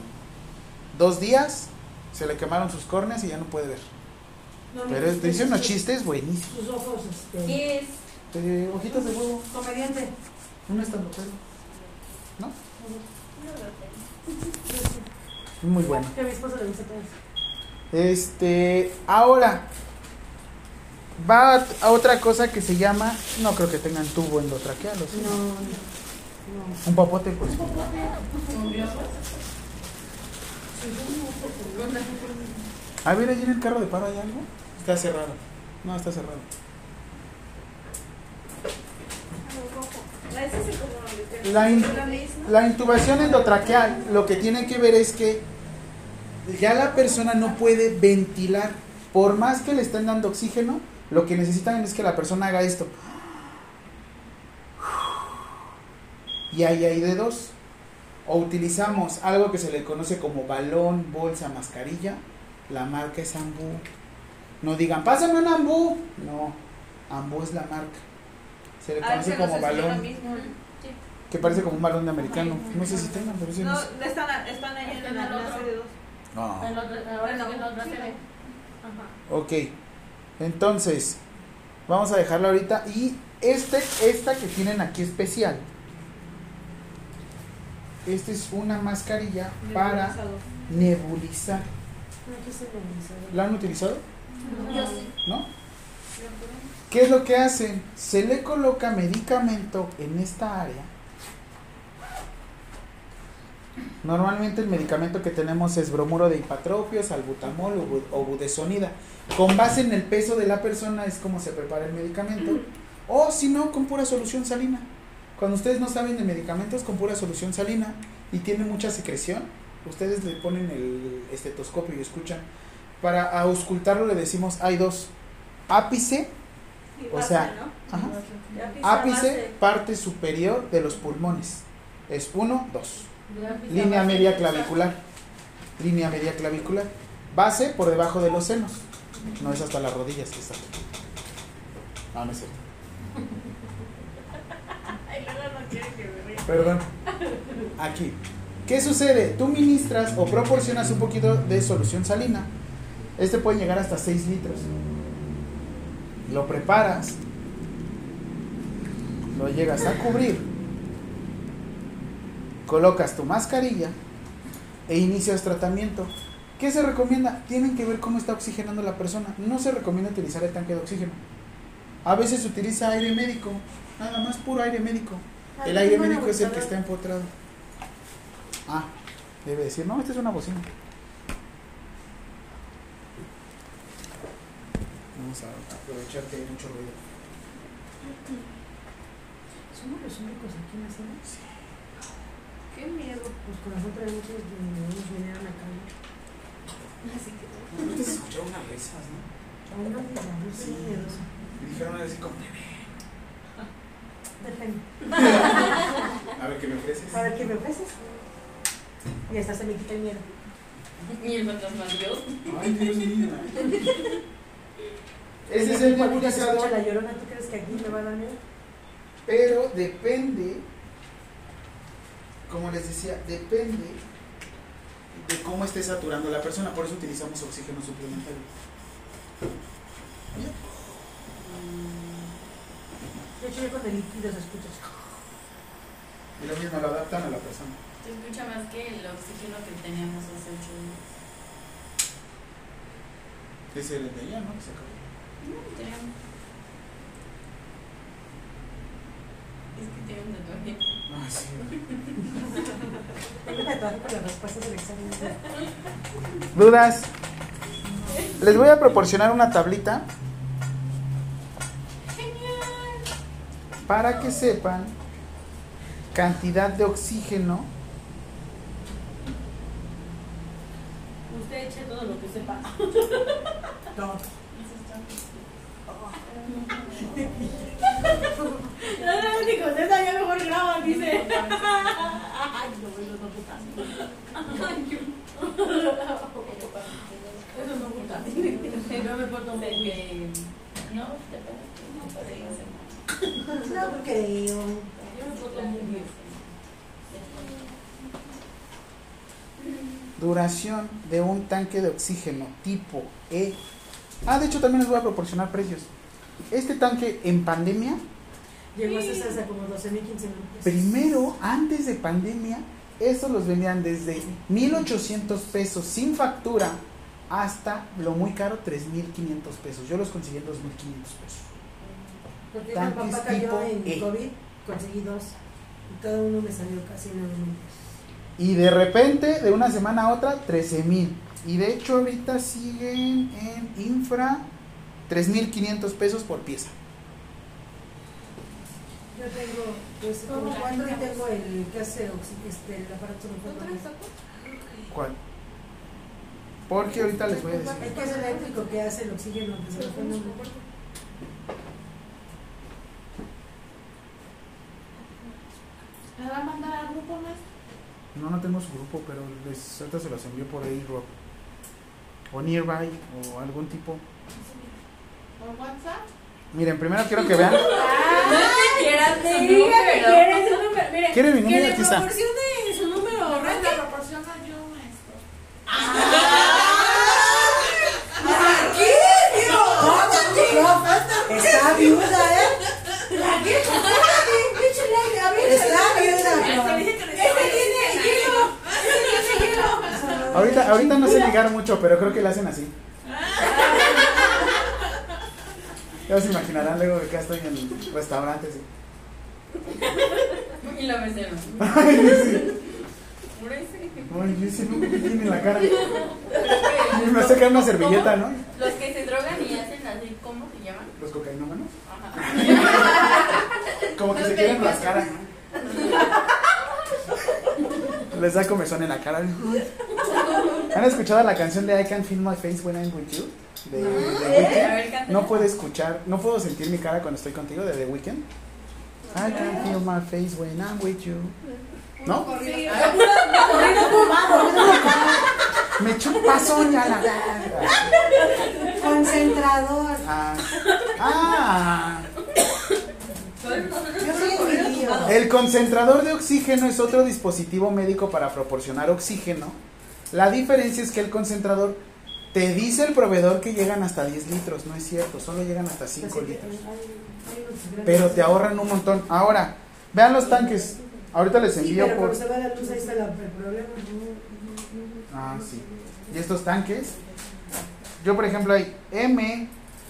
A: dos días. Se le quemaron sus córneas y ya no puede ver. Pero te dicen unos chistes buenísimos.
D: Sus ojos, este.
C: ¿Qué es?
A: Eh, ojitos de huevo.
D: Comediante.
A: Un estando ¿No? Muy bueno.
D: Que a mi esposo le gusta todo eso.
A: Este, ahora va a otra cosa que se llama, no creo que tengan tubo endotraqueal, ¿o sí?
D: No, no.
A: Un papote, pues. A ver, allí en el carro de paro hay algo. Está cerrado. No, está cerrado. La, in- intubación endotraqueal lo que tiene que ver es que ya la persona no puede ventilar. Por más que le estén dando oxígeno, lo que necesitan es que la persona haga esto. Y ahí hay de dos. O utilizamos algo que se le conoce como balón, bolsa, mascarilla. La marca es Ambú. No digan, pásame un Ambú. No, Ambú es la marca. Se le
F: Ah,
A: conoce como balón. Que parece como un balón de americano. No sé si tengan, pero sí.
F: No,
A: no sé.
F: están, están ahí en la de dos.
A: No.
B: El otro se ve.
A: Ok. Entonces, vamos a dejarlo ahorita. Y este, esta que tienen aquí especial. Esta es una mascarilla para nebulizar. ¿La han utilizado? ¿No? ¿Qué es lo que hacen? Se le coloca medicamento en esta área. Normalmente el medicamento que tenemos es bromuro de hipatropio, salbutamol o bu- o budesonida. Con base en el peso de la persona es como se prepara el medicamento. O si no, con pura solución salina. Cuando ustedes no saben de medicamentos, con pura solución salina y tiene mucha secreción, ustedes le ponen el estetoscopio y escuchan. Para auscultarlo le decimos, hay dos. Ápice, o sea, ajá, ápice, parte superior de los pulmones. Es uno, dos. Línea media clavicular. Línea media clavicular. Base por debajo de los senos. No es hasta las rodillas que está. No, no es cierto. Perdón. Aquí. ¿Qué sucede? Tú ministras o proporcionas un poquito de solución salina. Este puede llegar hasta 6 litros. Lo preparas. Lo llegas a cubrir. Colocas tu mascarilla e inicias tratamiento. ¿Qué se recomienda? Tienen que ver cómo está oxigenando la persona. No se recomienda utilizar el tanque de oxígeno. A veces se utiliza aire médico, nada más puro aire médico.
D: Ah,
A: El aire médico es el que está empotrado. Ah, debe decir, no, esta es una bocina. Vamos a aprovechar que hay mucho ruido.
D: Somos los únicos aquí en la sala.
F: Qué miedo.
D: Pues con traemos muchos de nos vinieron a cambiar.
A: Ustedes escucharon unas risas, ¿no?
D: Aún no me no
A: Sí.
D: miedosa.
A: Y dijeron así como,
D: Depende.
A: a ver qué me ofreces.
D: A ver qué me ofreces. Y hasta se me quita el miedo.
C: Y el fantasma Dios.
A: Ay, Dios mío. Ese es el nebulizador,
D: la llorona, ¿tú crees que aquí me va a dar miedo?
A: pero depende, como les decía, depende de cómo esté saturando la persona. Por eso utilizamos oxígeno suplementario.
D: De hecho, yo con el líquido se escucha.
A: Y lo mismo lo adaptan a la persona.
C: Se escucha más que el oxígeno que teníamos hace ocho días.
A: Ese era el de ella, ¿no? Que se acabó.
C: No. Es que tiene un tatuaje.
A: Ah, sí.
D: Tengo un tatuaje con las respuestas del examen.
A: ¿Dudas? Les voy a proporcionar una tablita. Para que sepan cantidad de oxígeno.
C: Usted eche todo lo que sepa.
D: Todo.
C: No, no, ni contesta, ya mejor graba, dice. Ay, no, eso no puta. Ay, yo- Eso no puta. Yo me porto muy bien.
G: No, te no podría ser.
D: No creo.
C: Yo me porto muy bien.
A: Duración de un tanque de oxígeno tipo E. Ah, de hecho también les voy a proporcionar precios. Este tanque en pandemia,
D: Llegó a ser hasta como 12 mil, 15 mil pesos.
A: primero, antes de pandemia, estos los vendían desde 1800 pesos sin factura hasta lo muy caro 3500 pesos. Yo los conseguí en 2500 pesos.
D: Porque mi papá cayó
A: tipo
D: en
A: E.
D: COVID, conseguí dos. Y cada uno me salió casi 9 mil pesos.
A: Y de repente, de una semana a otra, 13 mil. Y de hecho ahorita siguen en infra 3.500 pesos por pieza.
D: Yo tengo, pues, como cuatro y tengo el que hace este, el aparato de.
A: ¿Cuál? Porque ahorita les voy a
D: El
A: decir.
D: que es eléctrico que hace el oxígeno, que se lo pone un
B: ¿Me va a mandar al grupo más?
A: No, no tengo su grupo, pero les, ahorita se los envío por ahí, Rob. O Nearby, o algún tipo.
B: ¿Por WhatsApp?
A: Miren, primero quiero que vean.
C: No te quieras
B: Le
C: su
B: diga que
C: número.
B: quiere su número. Mire,
A: ¿Quiere mi número?
B: le
A: Aquí está.
B: proporcione su número. Proporciona yo, maestro.
D: Está viuda, ¿eh? Está viuda.
B: Este tiene hielo. Este tiene hielo.
A: Ahorita, ahorita no sé ligar mucho, pero creo que le hacen así. Ya se imaginarán luego que acá estoy en el restaurante. sí.
C: Y la mesera.
A: Ay, sí. Ay, yo ese loco que tiene en la cara. Y me saca una servilleta, ¿no?
C: Los que se drogan y hacen así, ¿cómo se llaman?
A: Los cocainómanos.
C: Ajá.
A: Como que se quieren rascar. ¿no? Les da comezón en la cara. ¿Han escuchado la canción de I Can't Feel My Face When I'm With You? De, de
C: A
A: Weeknd.
C: ver, cántala.
A: No puedo escuchar, no puedo sentir mi cara cuando estoy contigo de The Weeknd. I can't feel my face when I'm with you. ¿No? Me echo un pasón ya la.
D: Concentrador.
A: Ah. Ah.
D: El
A: concentrador de oxígeno es otro dispositivo médico para proporcionar oxígeno. La diferencia es que el concentrador te dice el proveedor que llegan hasta 10 litros. No es cierto, solo llegan hasta 5 litros. Pero te ahorran un montón. Ahora, vean los tanques. Ahorita les
D: Sí,
A: envío
D: pero
A: por...
D: se va la luz, ahí está la- el problema.
A: Ah, sí. Y estos tanques. Yo, por ejemplo, hay M,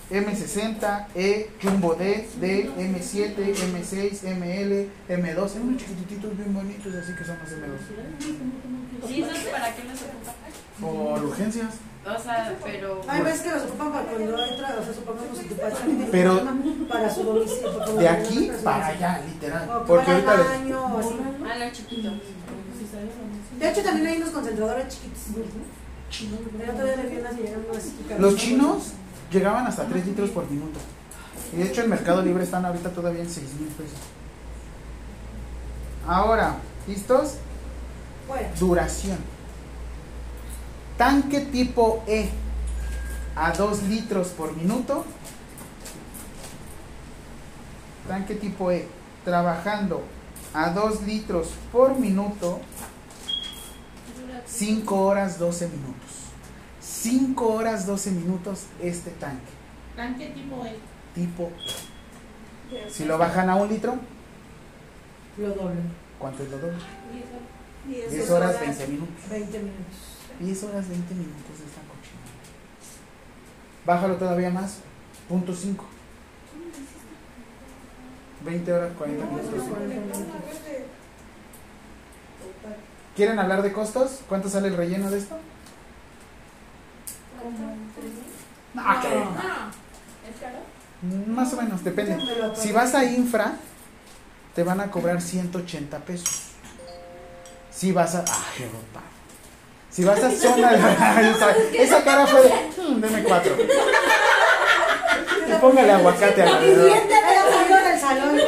A: M60, E, Jumbo D, D, M7, M6, ML, M2. Hay unos chiquititos bien bonitos, así que son los M2.
G: ¿Y eso para qué los ocupa?
A: Por urgencias.
G: O sea, pero.
D: Hay veces que los ocupan para cuando entra, o sea, supongamos que tu padre tiene
A: Pero-
D: para su domicilio.
A: De aquí para allá, literal.
D: O que
A: Porque ahorita
D: baño, o así.
C: Ah, no, chiquito.
D: De hecho, también hay unos concentradores chiquitos. El otro día le vi unas y llegaron unas chiquitas.
A: Los chinos llegaban hasta 3 litros por minuto. Y de hecho en Mercado Libre están ahorita todavía en 6 mil pesos. Ahora, ¿listos?
D: Bueno,
A: Duración. Tanque tipo E a 2 litros por minuto. Tanque tipo E trabajando a 2 litros por minuto. 5 horas 12 minutos. 5 horas 12 minutos este tanque
B: ¿Tanque tipo E?
A: tipo E. Si lo bajan a un litro,
D: lo doble.
A: ¿cuánto es lo doble?
D: 10
A: 10 horas 20 minutos.
D: 20 minutos.
A: 10 horas 20 minutos de esta cochinada. Bájalo todavía más. Punto 5. 20 horas 40 minutos.
D: 40 minutos.
A: ¿Quieren hablar de costos? ¿Cuánto sale el relleno de esto? Ah, ¿qué?
B: Ah, ¿es caro?
A: Más o menos, depende. Si vas a infra, te van a cobrar 180 pesos. Si vas a. Ay, Europa. Si vas a zona de... esa, esa cara fue de... "Mm, deme cuatro. Y póngale aguacate
D: de la del salón.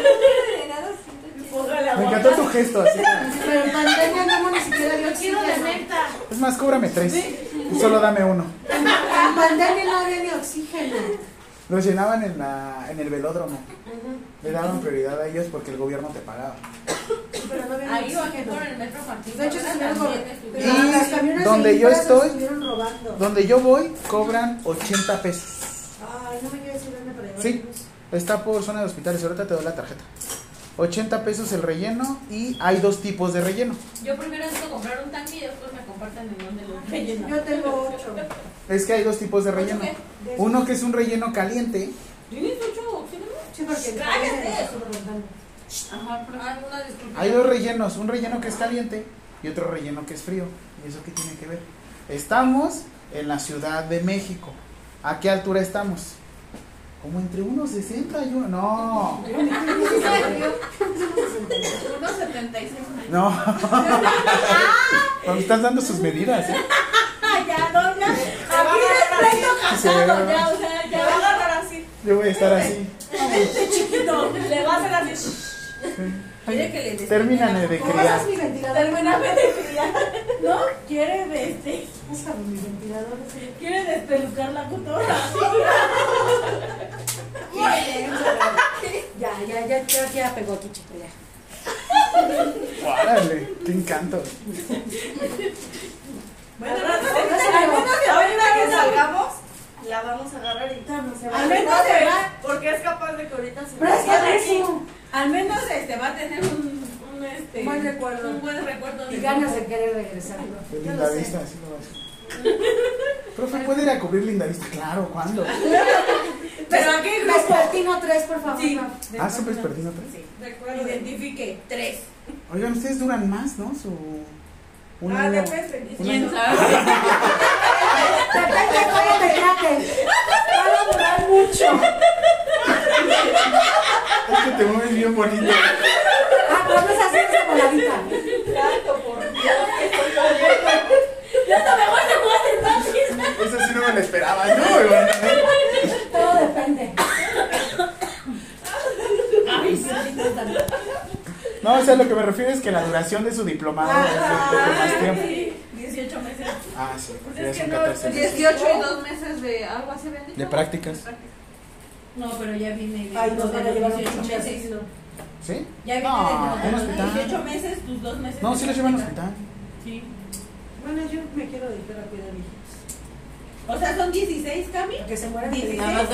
A: Me encantó tu gesto así.
D: Pero en pandemia no ni siquiera dio
B: Quiero de menta.
A: Es más, cóbrame tres. Y solo dame uno.
D: En pandemia no había ni oxígeno.
A: Los llenaban en, la, en el velódromo. Le daban prioridad a ellos porque el gobierno te pagaba.
D: Pero no
C: Ahí bajé
D: oxígeno.
C: por el metro Martín.
D: De hecho, camiones
A: donde
D: de
A: yo estoy-
D: estuvieron robando.
A: Donde yo voy, cobran 80 pesos.
D: Ay, no me quieres decir dónde para
A: Sí.
D: llevarlos.
A: Está por zona de hospitales. Ahorita te doy la tarjeta. 80 pesos el relleno y hay dos tipos de relleno.
C: Yo primero necesito comprar un tanque y después me comparten en donde lo relleno.
D: Yo tengo ocho.
A: Es que hay dos tipos de relleno. Uno que es un relleno caliente.
C: ¿Tienes ocho oxígeno?
D: Sí, porque
C: ¡Cállate! Ajá, pero ah.
A: Hay dos rellenos. Un relleno que es caliente y otro relleno que es frío. ¿Y eso qué tiene que ver? Estamos en la Ciudad de México. ¿A qué altura estamos? Como entre unos 60 y uno. No.
B: 1.76.
A: No. Cuando estás dando sus medidas. ¿eh?
C: ya, no, ya. Aquí
A: Sí,
C: casado, ya, o sea,
F: Te
C: ya
F: va a agarrar así.
A: Yo voy a estar así.
F: Chiquito. Le va a hacer así.
C: Quiere que le des-
A: Termíname de
D: ¿Cómo
A: criar.
D: es mi ventilador?
F: Terminame de criar. ¿No? Quiere, este,
D: Búscame mi ventilador.
F: quiere despelucar la cotorra.
D: Ya, ya, ya, ya, ya pegó aquí, chico, ya.
A: Órale, qué encanto.
F: Bueno, menos ahorita que salgamos, la vamos a agarrar y
D: Se va a
F: Al menos
D: va a pegar.
F: porque es capaz de que ahorita se
D: Pero es que.
F: Al menos este va a tener un, un este
D: Buen recuerdo.
F: un buen recuerdo
D: Y ganas de querer regresarlo.
A: De
D: Yo
A: linda
D: lo
A: vista, así lo va a hacer. Profe, ¿puede ir a cubrir linda vista? Claro, ¿cuándo?
F: Pero aquí.
D: Vespertino 3, por favor.
F: Sí.
D: no.
A: Ah, ¿son vespertino tres?
F: Recuerdo. Identifique. Tres.
A: Oigan, ustedes duran más, ¿no? Su. uno-
F: Ah, depende.
A: un
C: ¿Quién sabe?
D: Depende cómo te traten. Van a durar mucho.
A: Es que te mueves bien bonito.
D: Ah, pero no es así, es como la vida.
F: Tanto por Dios que estoy oyendo. Ya no me voy a poder
A: Eso sí no me lo esperaba. No.
D: Todo depende.
A: No, o sea, lo que me refiero es que la duración de su diplomado es de- de más tiempo.
F: 18 meses.
A: Ah, sí, porque
F: Es que no,
A: 14 meses.
G: 18 y 2 meses de algo así dicho.
A: De prácticas.
C: No, pero ya viene de
D: Ay,
C: de
D: van a llevar a
C: 18
D: un
C: meses.
D: meses.
A: ¿Sí?
C: Ya viene
A: No,
C: de
A: en hospital.
C: 18 meses, tus dos meses.
A: No, sí lo llevan al hospital.
C: Sí.
D: Bueno, yo me quiero dedicar a cuidar viejitos.
C: O sea, son 16, Cami.
D: Que se mueran
C: 16
D: de
C: Nada más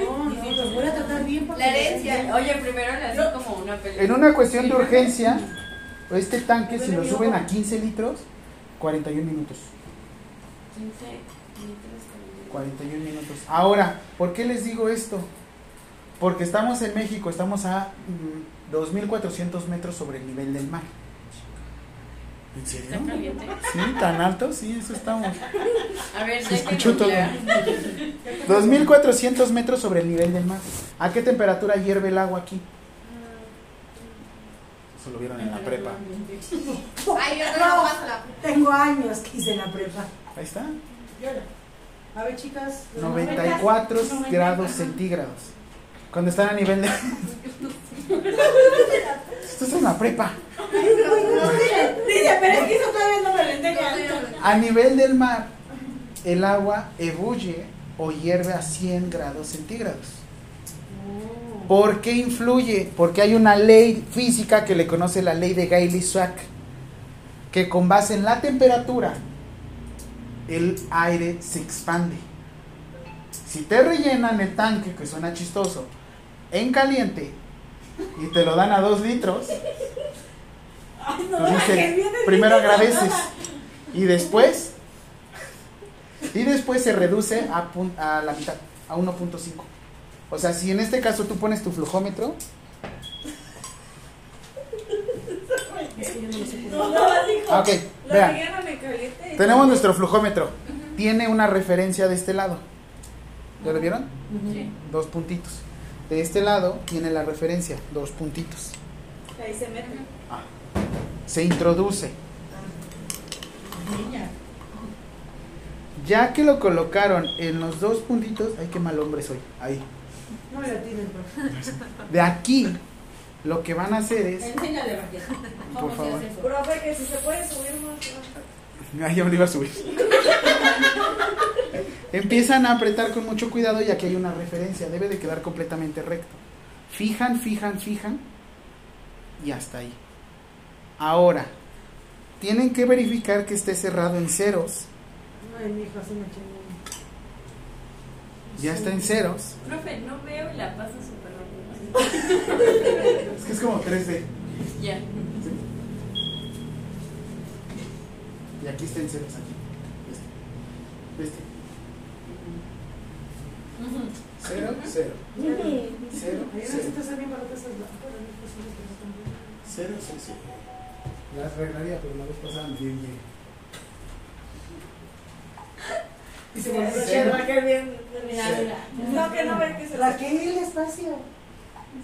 D: no. No, no, los voy a tratar bien porque
G: La herencia. Oye, primero le hacen como una película.
A: En una cuestión de urgencia, este tanque, si lo suben a 15 litros, 41 minutos.
G: 15 litros.
A: 41 minutos. Ahora, ¿por qué les digo esto? Porque estamos en México, estamos a mm, 2.400 metros sobre el nivel del mar. ¿En serio?
G: ¿Está caliente?
A: Sí, tan alto, sí, eso estamos.
G: A ver,
A: Se escuchó todo.
G: googlear.
A: 2.400 metros sobre el nivel del mar. ¿A qué temperatura hierve el agua aquí? Eso lo vieron en la prepa.
B: Ay, yo no
D: No.
B: lo paso la
D: Tengo años que hice la prepa.
A: Ahí está.
D: A ver, chicas.
A: 94 grados centígrados. Cuando están a nivel de... Esto es una prepa.
F: Dice, pero es que eso todavía no me lo enseñan.
A: A nivel del mar, el agua ebulle o hierve a 100 grados centígrados. ¿Por qué influye? Porque hay una ley física que le conoce la ley de Gailey-Swack, que con base en la temperatura, el aire se expande. Si te rellenan el tanque, que suena chistoso, en caliente y te lo dan a 2 litros,
F: Ay, no,
A: pues dice, primero agradeces y después y después se reduce a, a la mitad, a 1.5. O sea, si en este caso tú pones tu flujómetro,
F: No, no, dijo.
A: ah, ok,
F: Lo
A: vean, tenemos nuestro flujómetro, tiene una referencia de este lado, ¿ya lo vieron?
G: Sí.
A: Dos puntitos. De este lado tiene la referencia, dos puntitos.
F: Ahí se mete.
A: Se introduce.
D: niña.
A: Ya que lo colocaron en los dos puntitos, ay, qué mal hombre soy. Ahí.
D: No le atienden, profe.
A: De aquí, lo que van a hacer es.
B: Enséñale, Raquel.
A: Por
B: ¿Cómo se
A: favor.
F: Profe, que si se puede subir más.
A: Ay, ya me lo iba a subir. Empiezan a apretar con mucho cuidado y aquí hay una referencia. Debe de quedar completamente recto. Fijan, fijan, fijan. Y hasta ahí. Ahora, tienen que verificar que esté cerrado en ceros.
D: Ay, mi hijo, así me chingó.
A: Ya está en ceros.
C: Profe, no veo y la paso súper rápido.
A: Es que es como 3D.
C: Ya.
A: Y aquí está en ceros. Aquí. Este. Este. Cero, cero. Cero, cero.
D: bien
A: Cero, cero, cero. Las arreglaría, pero la vez pasada me dio bien.
D: Y se volvió a.
F: Raquel bien. No, que no ve que se
D: Raquel, espacio.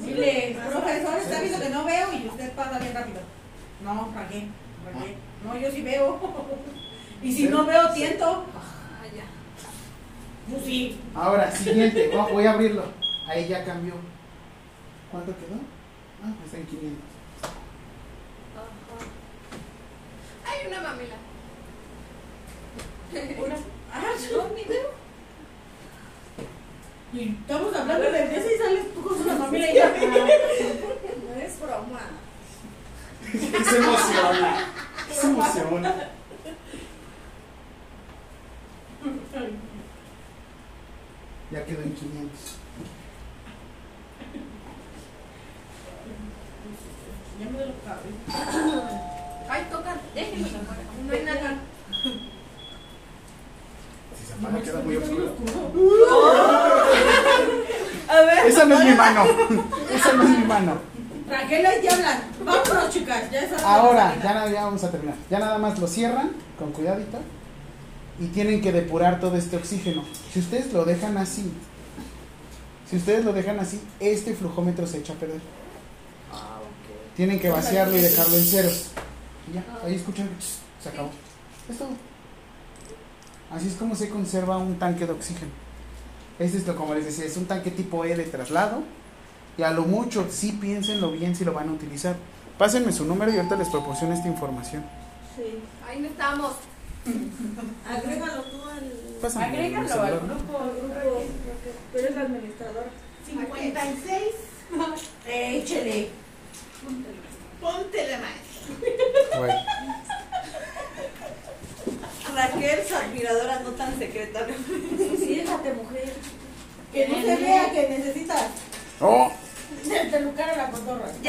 B: Dile, profesor, está viendo que no veo y usted pasa bien rápido. No, Raquel, Raquel. No, yo sí veo. Y si no veo, tiento.
F: Ah, ya.
B: Pues sí.
A: Ahora, siguiente. Voy- a abrirlo. Ahí ya cambió. ¿Cuánto quedó? Ah, está en 500.
C: Hay una mamila.
B: Una. Ah, no, ni veo. Y estamos hablando de eso y sales tú con una mamila y ya.
F: No es broma.
A: Se emociona. Se emociona. Ya quedó en 500.
B: Ya me la cabeza.
C: Ay, toca. Déjenme. No hay nada.
A: Si se apaga queda muy oscuro.
F: A ver.
A: Esa no es mi mano. Esa no es mi mano.
B: Raquel, ahí te hablan. Vámonos, chicas. Ya
A: Ahora, ya, nada- ya vamos a terminar. Ya nada más lo cierran con cuidadito y tienen que depurar todo este oxígeno. Si ustedes lo dejan así, si ustedes lo dejan así, este flujómetro se echa a perder.
F: Ah, ok.
A: Tienen que vaciarlo y dejarlo en ceros. Y ya, ahí escuchan, se acabó. Es todo. Así es como se conserva un tanque de oxígeno. Este es lo como les decía, es un tanque tipo E de traslado. Y a lo mucho, sí piénsenlo bien si lo van a utilizar. Pásenme su número y ahorita les proporciono esta información.
F: Sí.
C: Ahí no estamos.
F: Agrégalo tú al.
A: Pásame
C: Agrégalo
A: celular.
C: al grupo.
F: grupo. Tú eres la administradora.
B: 56. Échele.
C: Ponte la maestra.
A: Güey.
F: Raquel, su admiradora no tan secreta. Siéntate, mujer.
B: Que no se vea que necesitas.
A: ¡Oh!
B: El pelucar a la cotorra.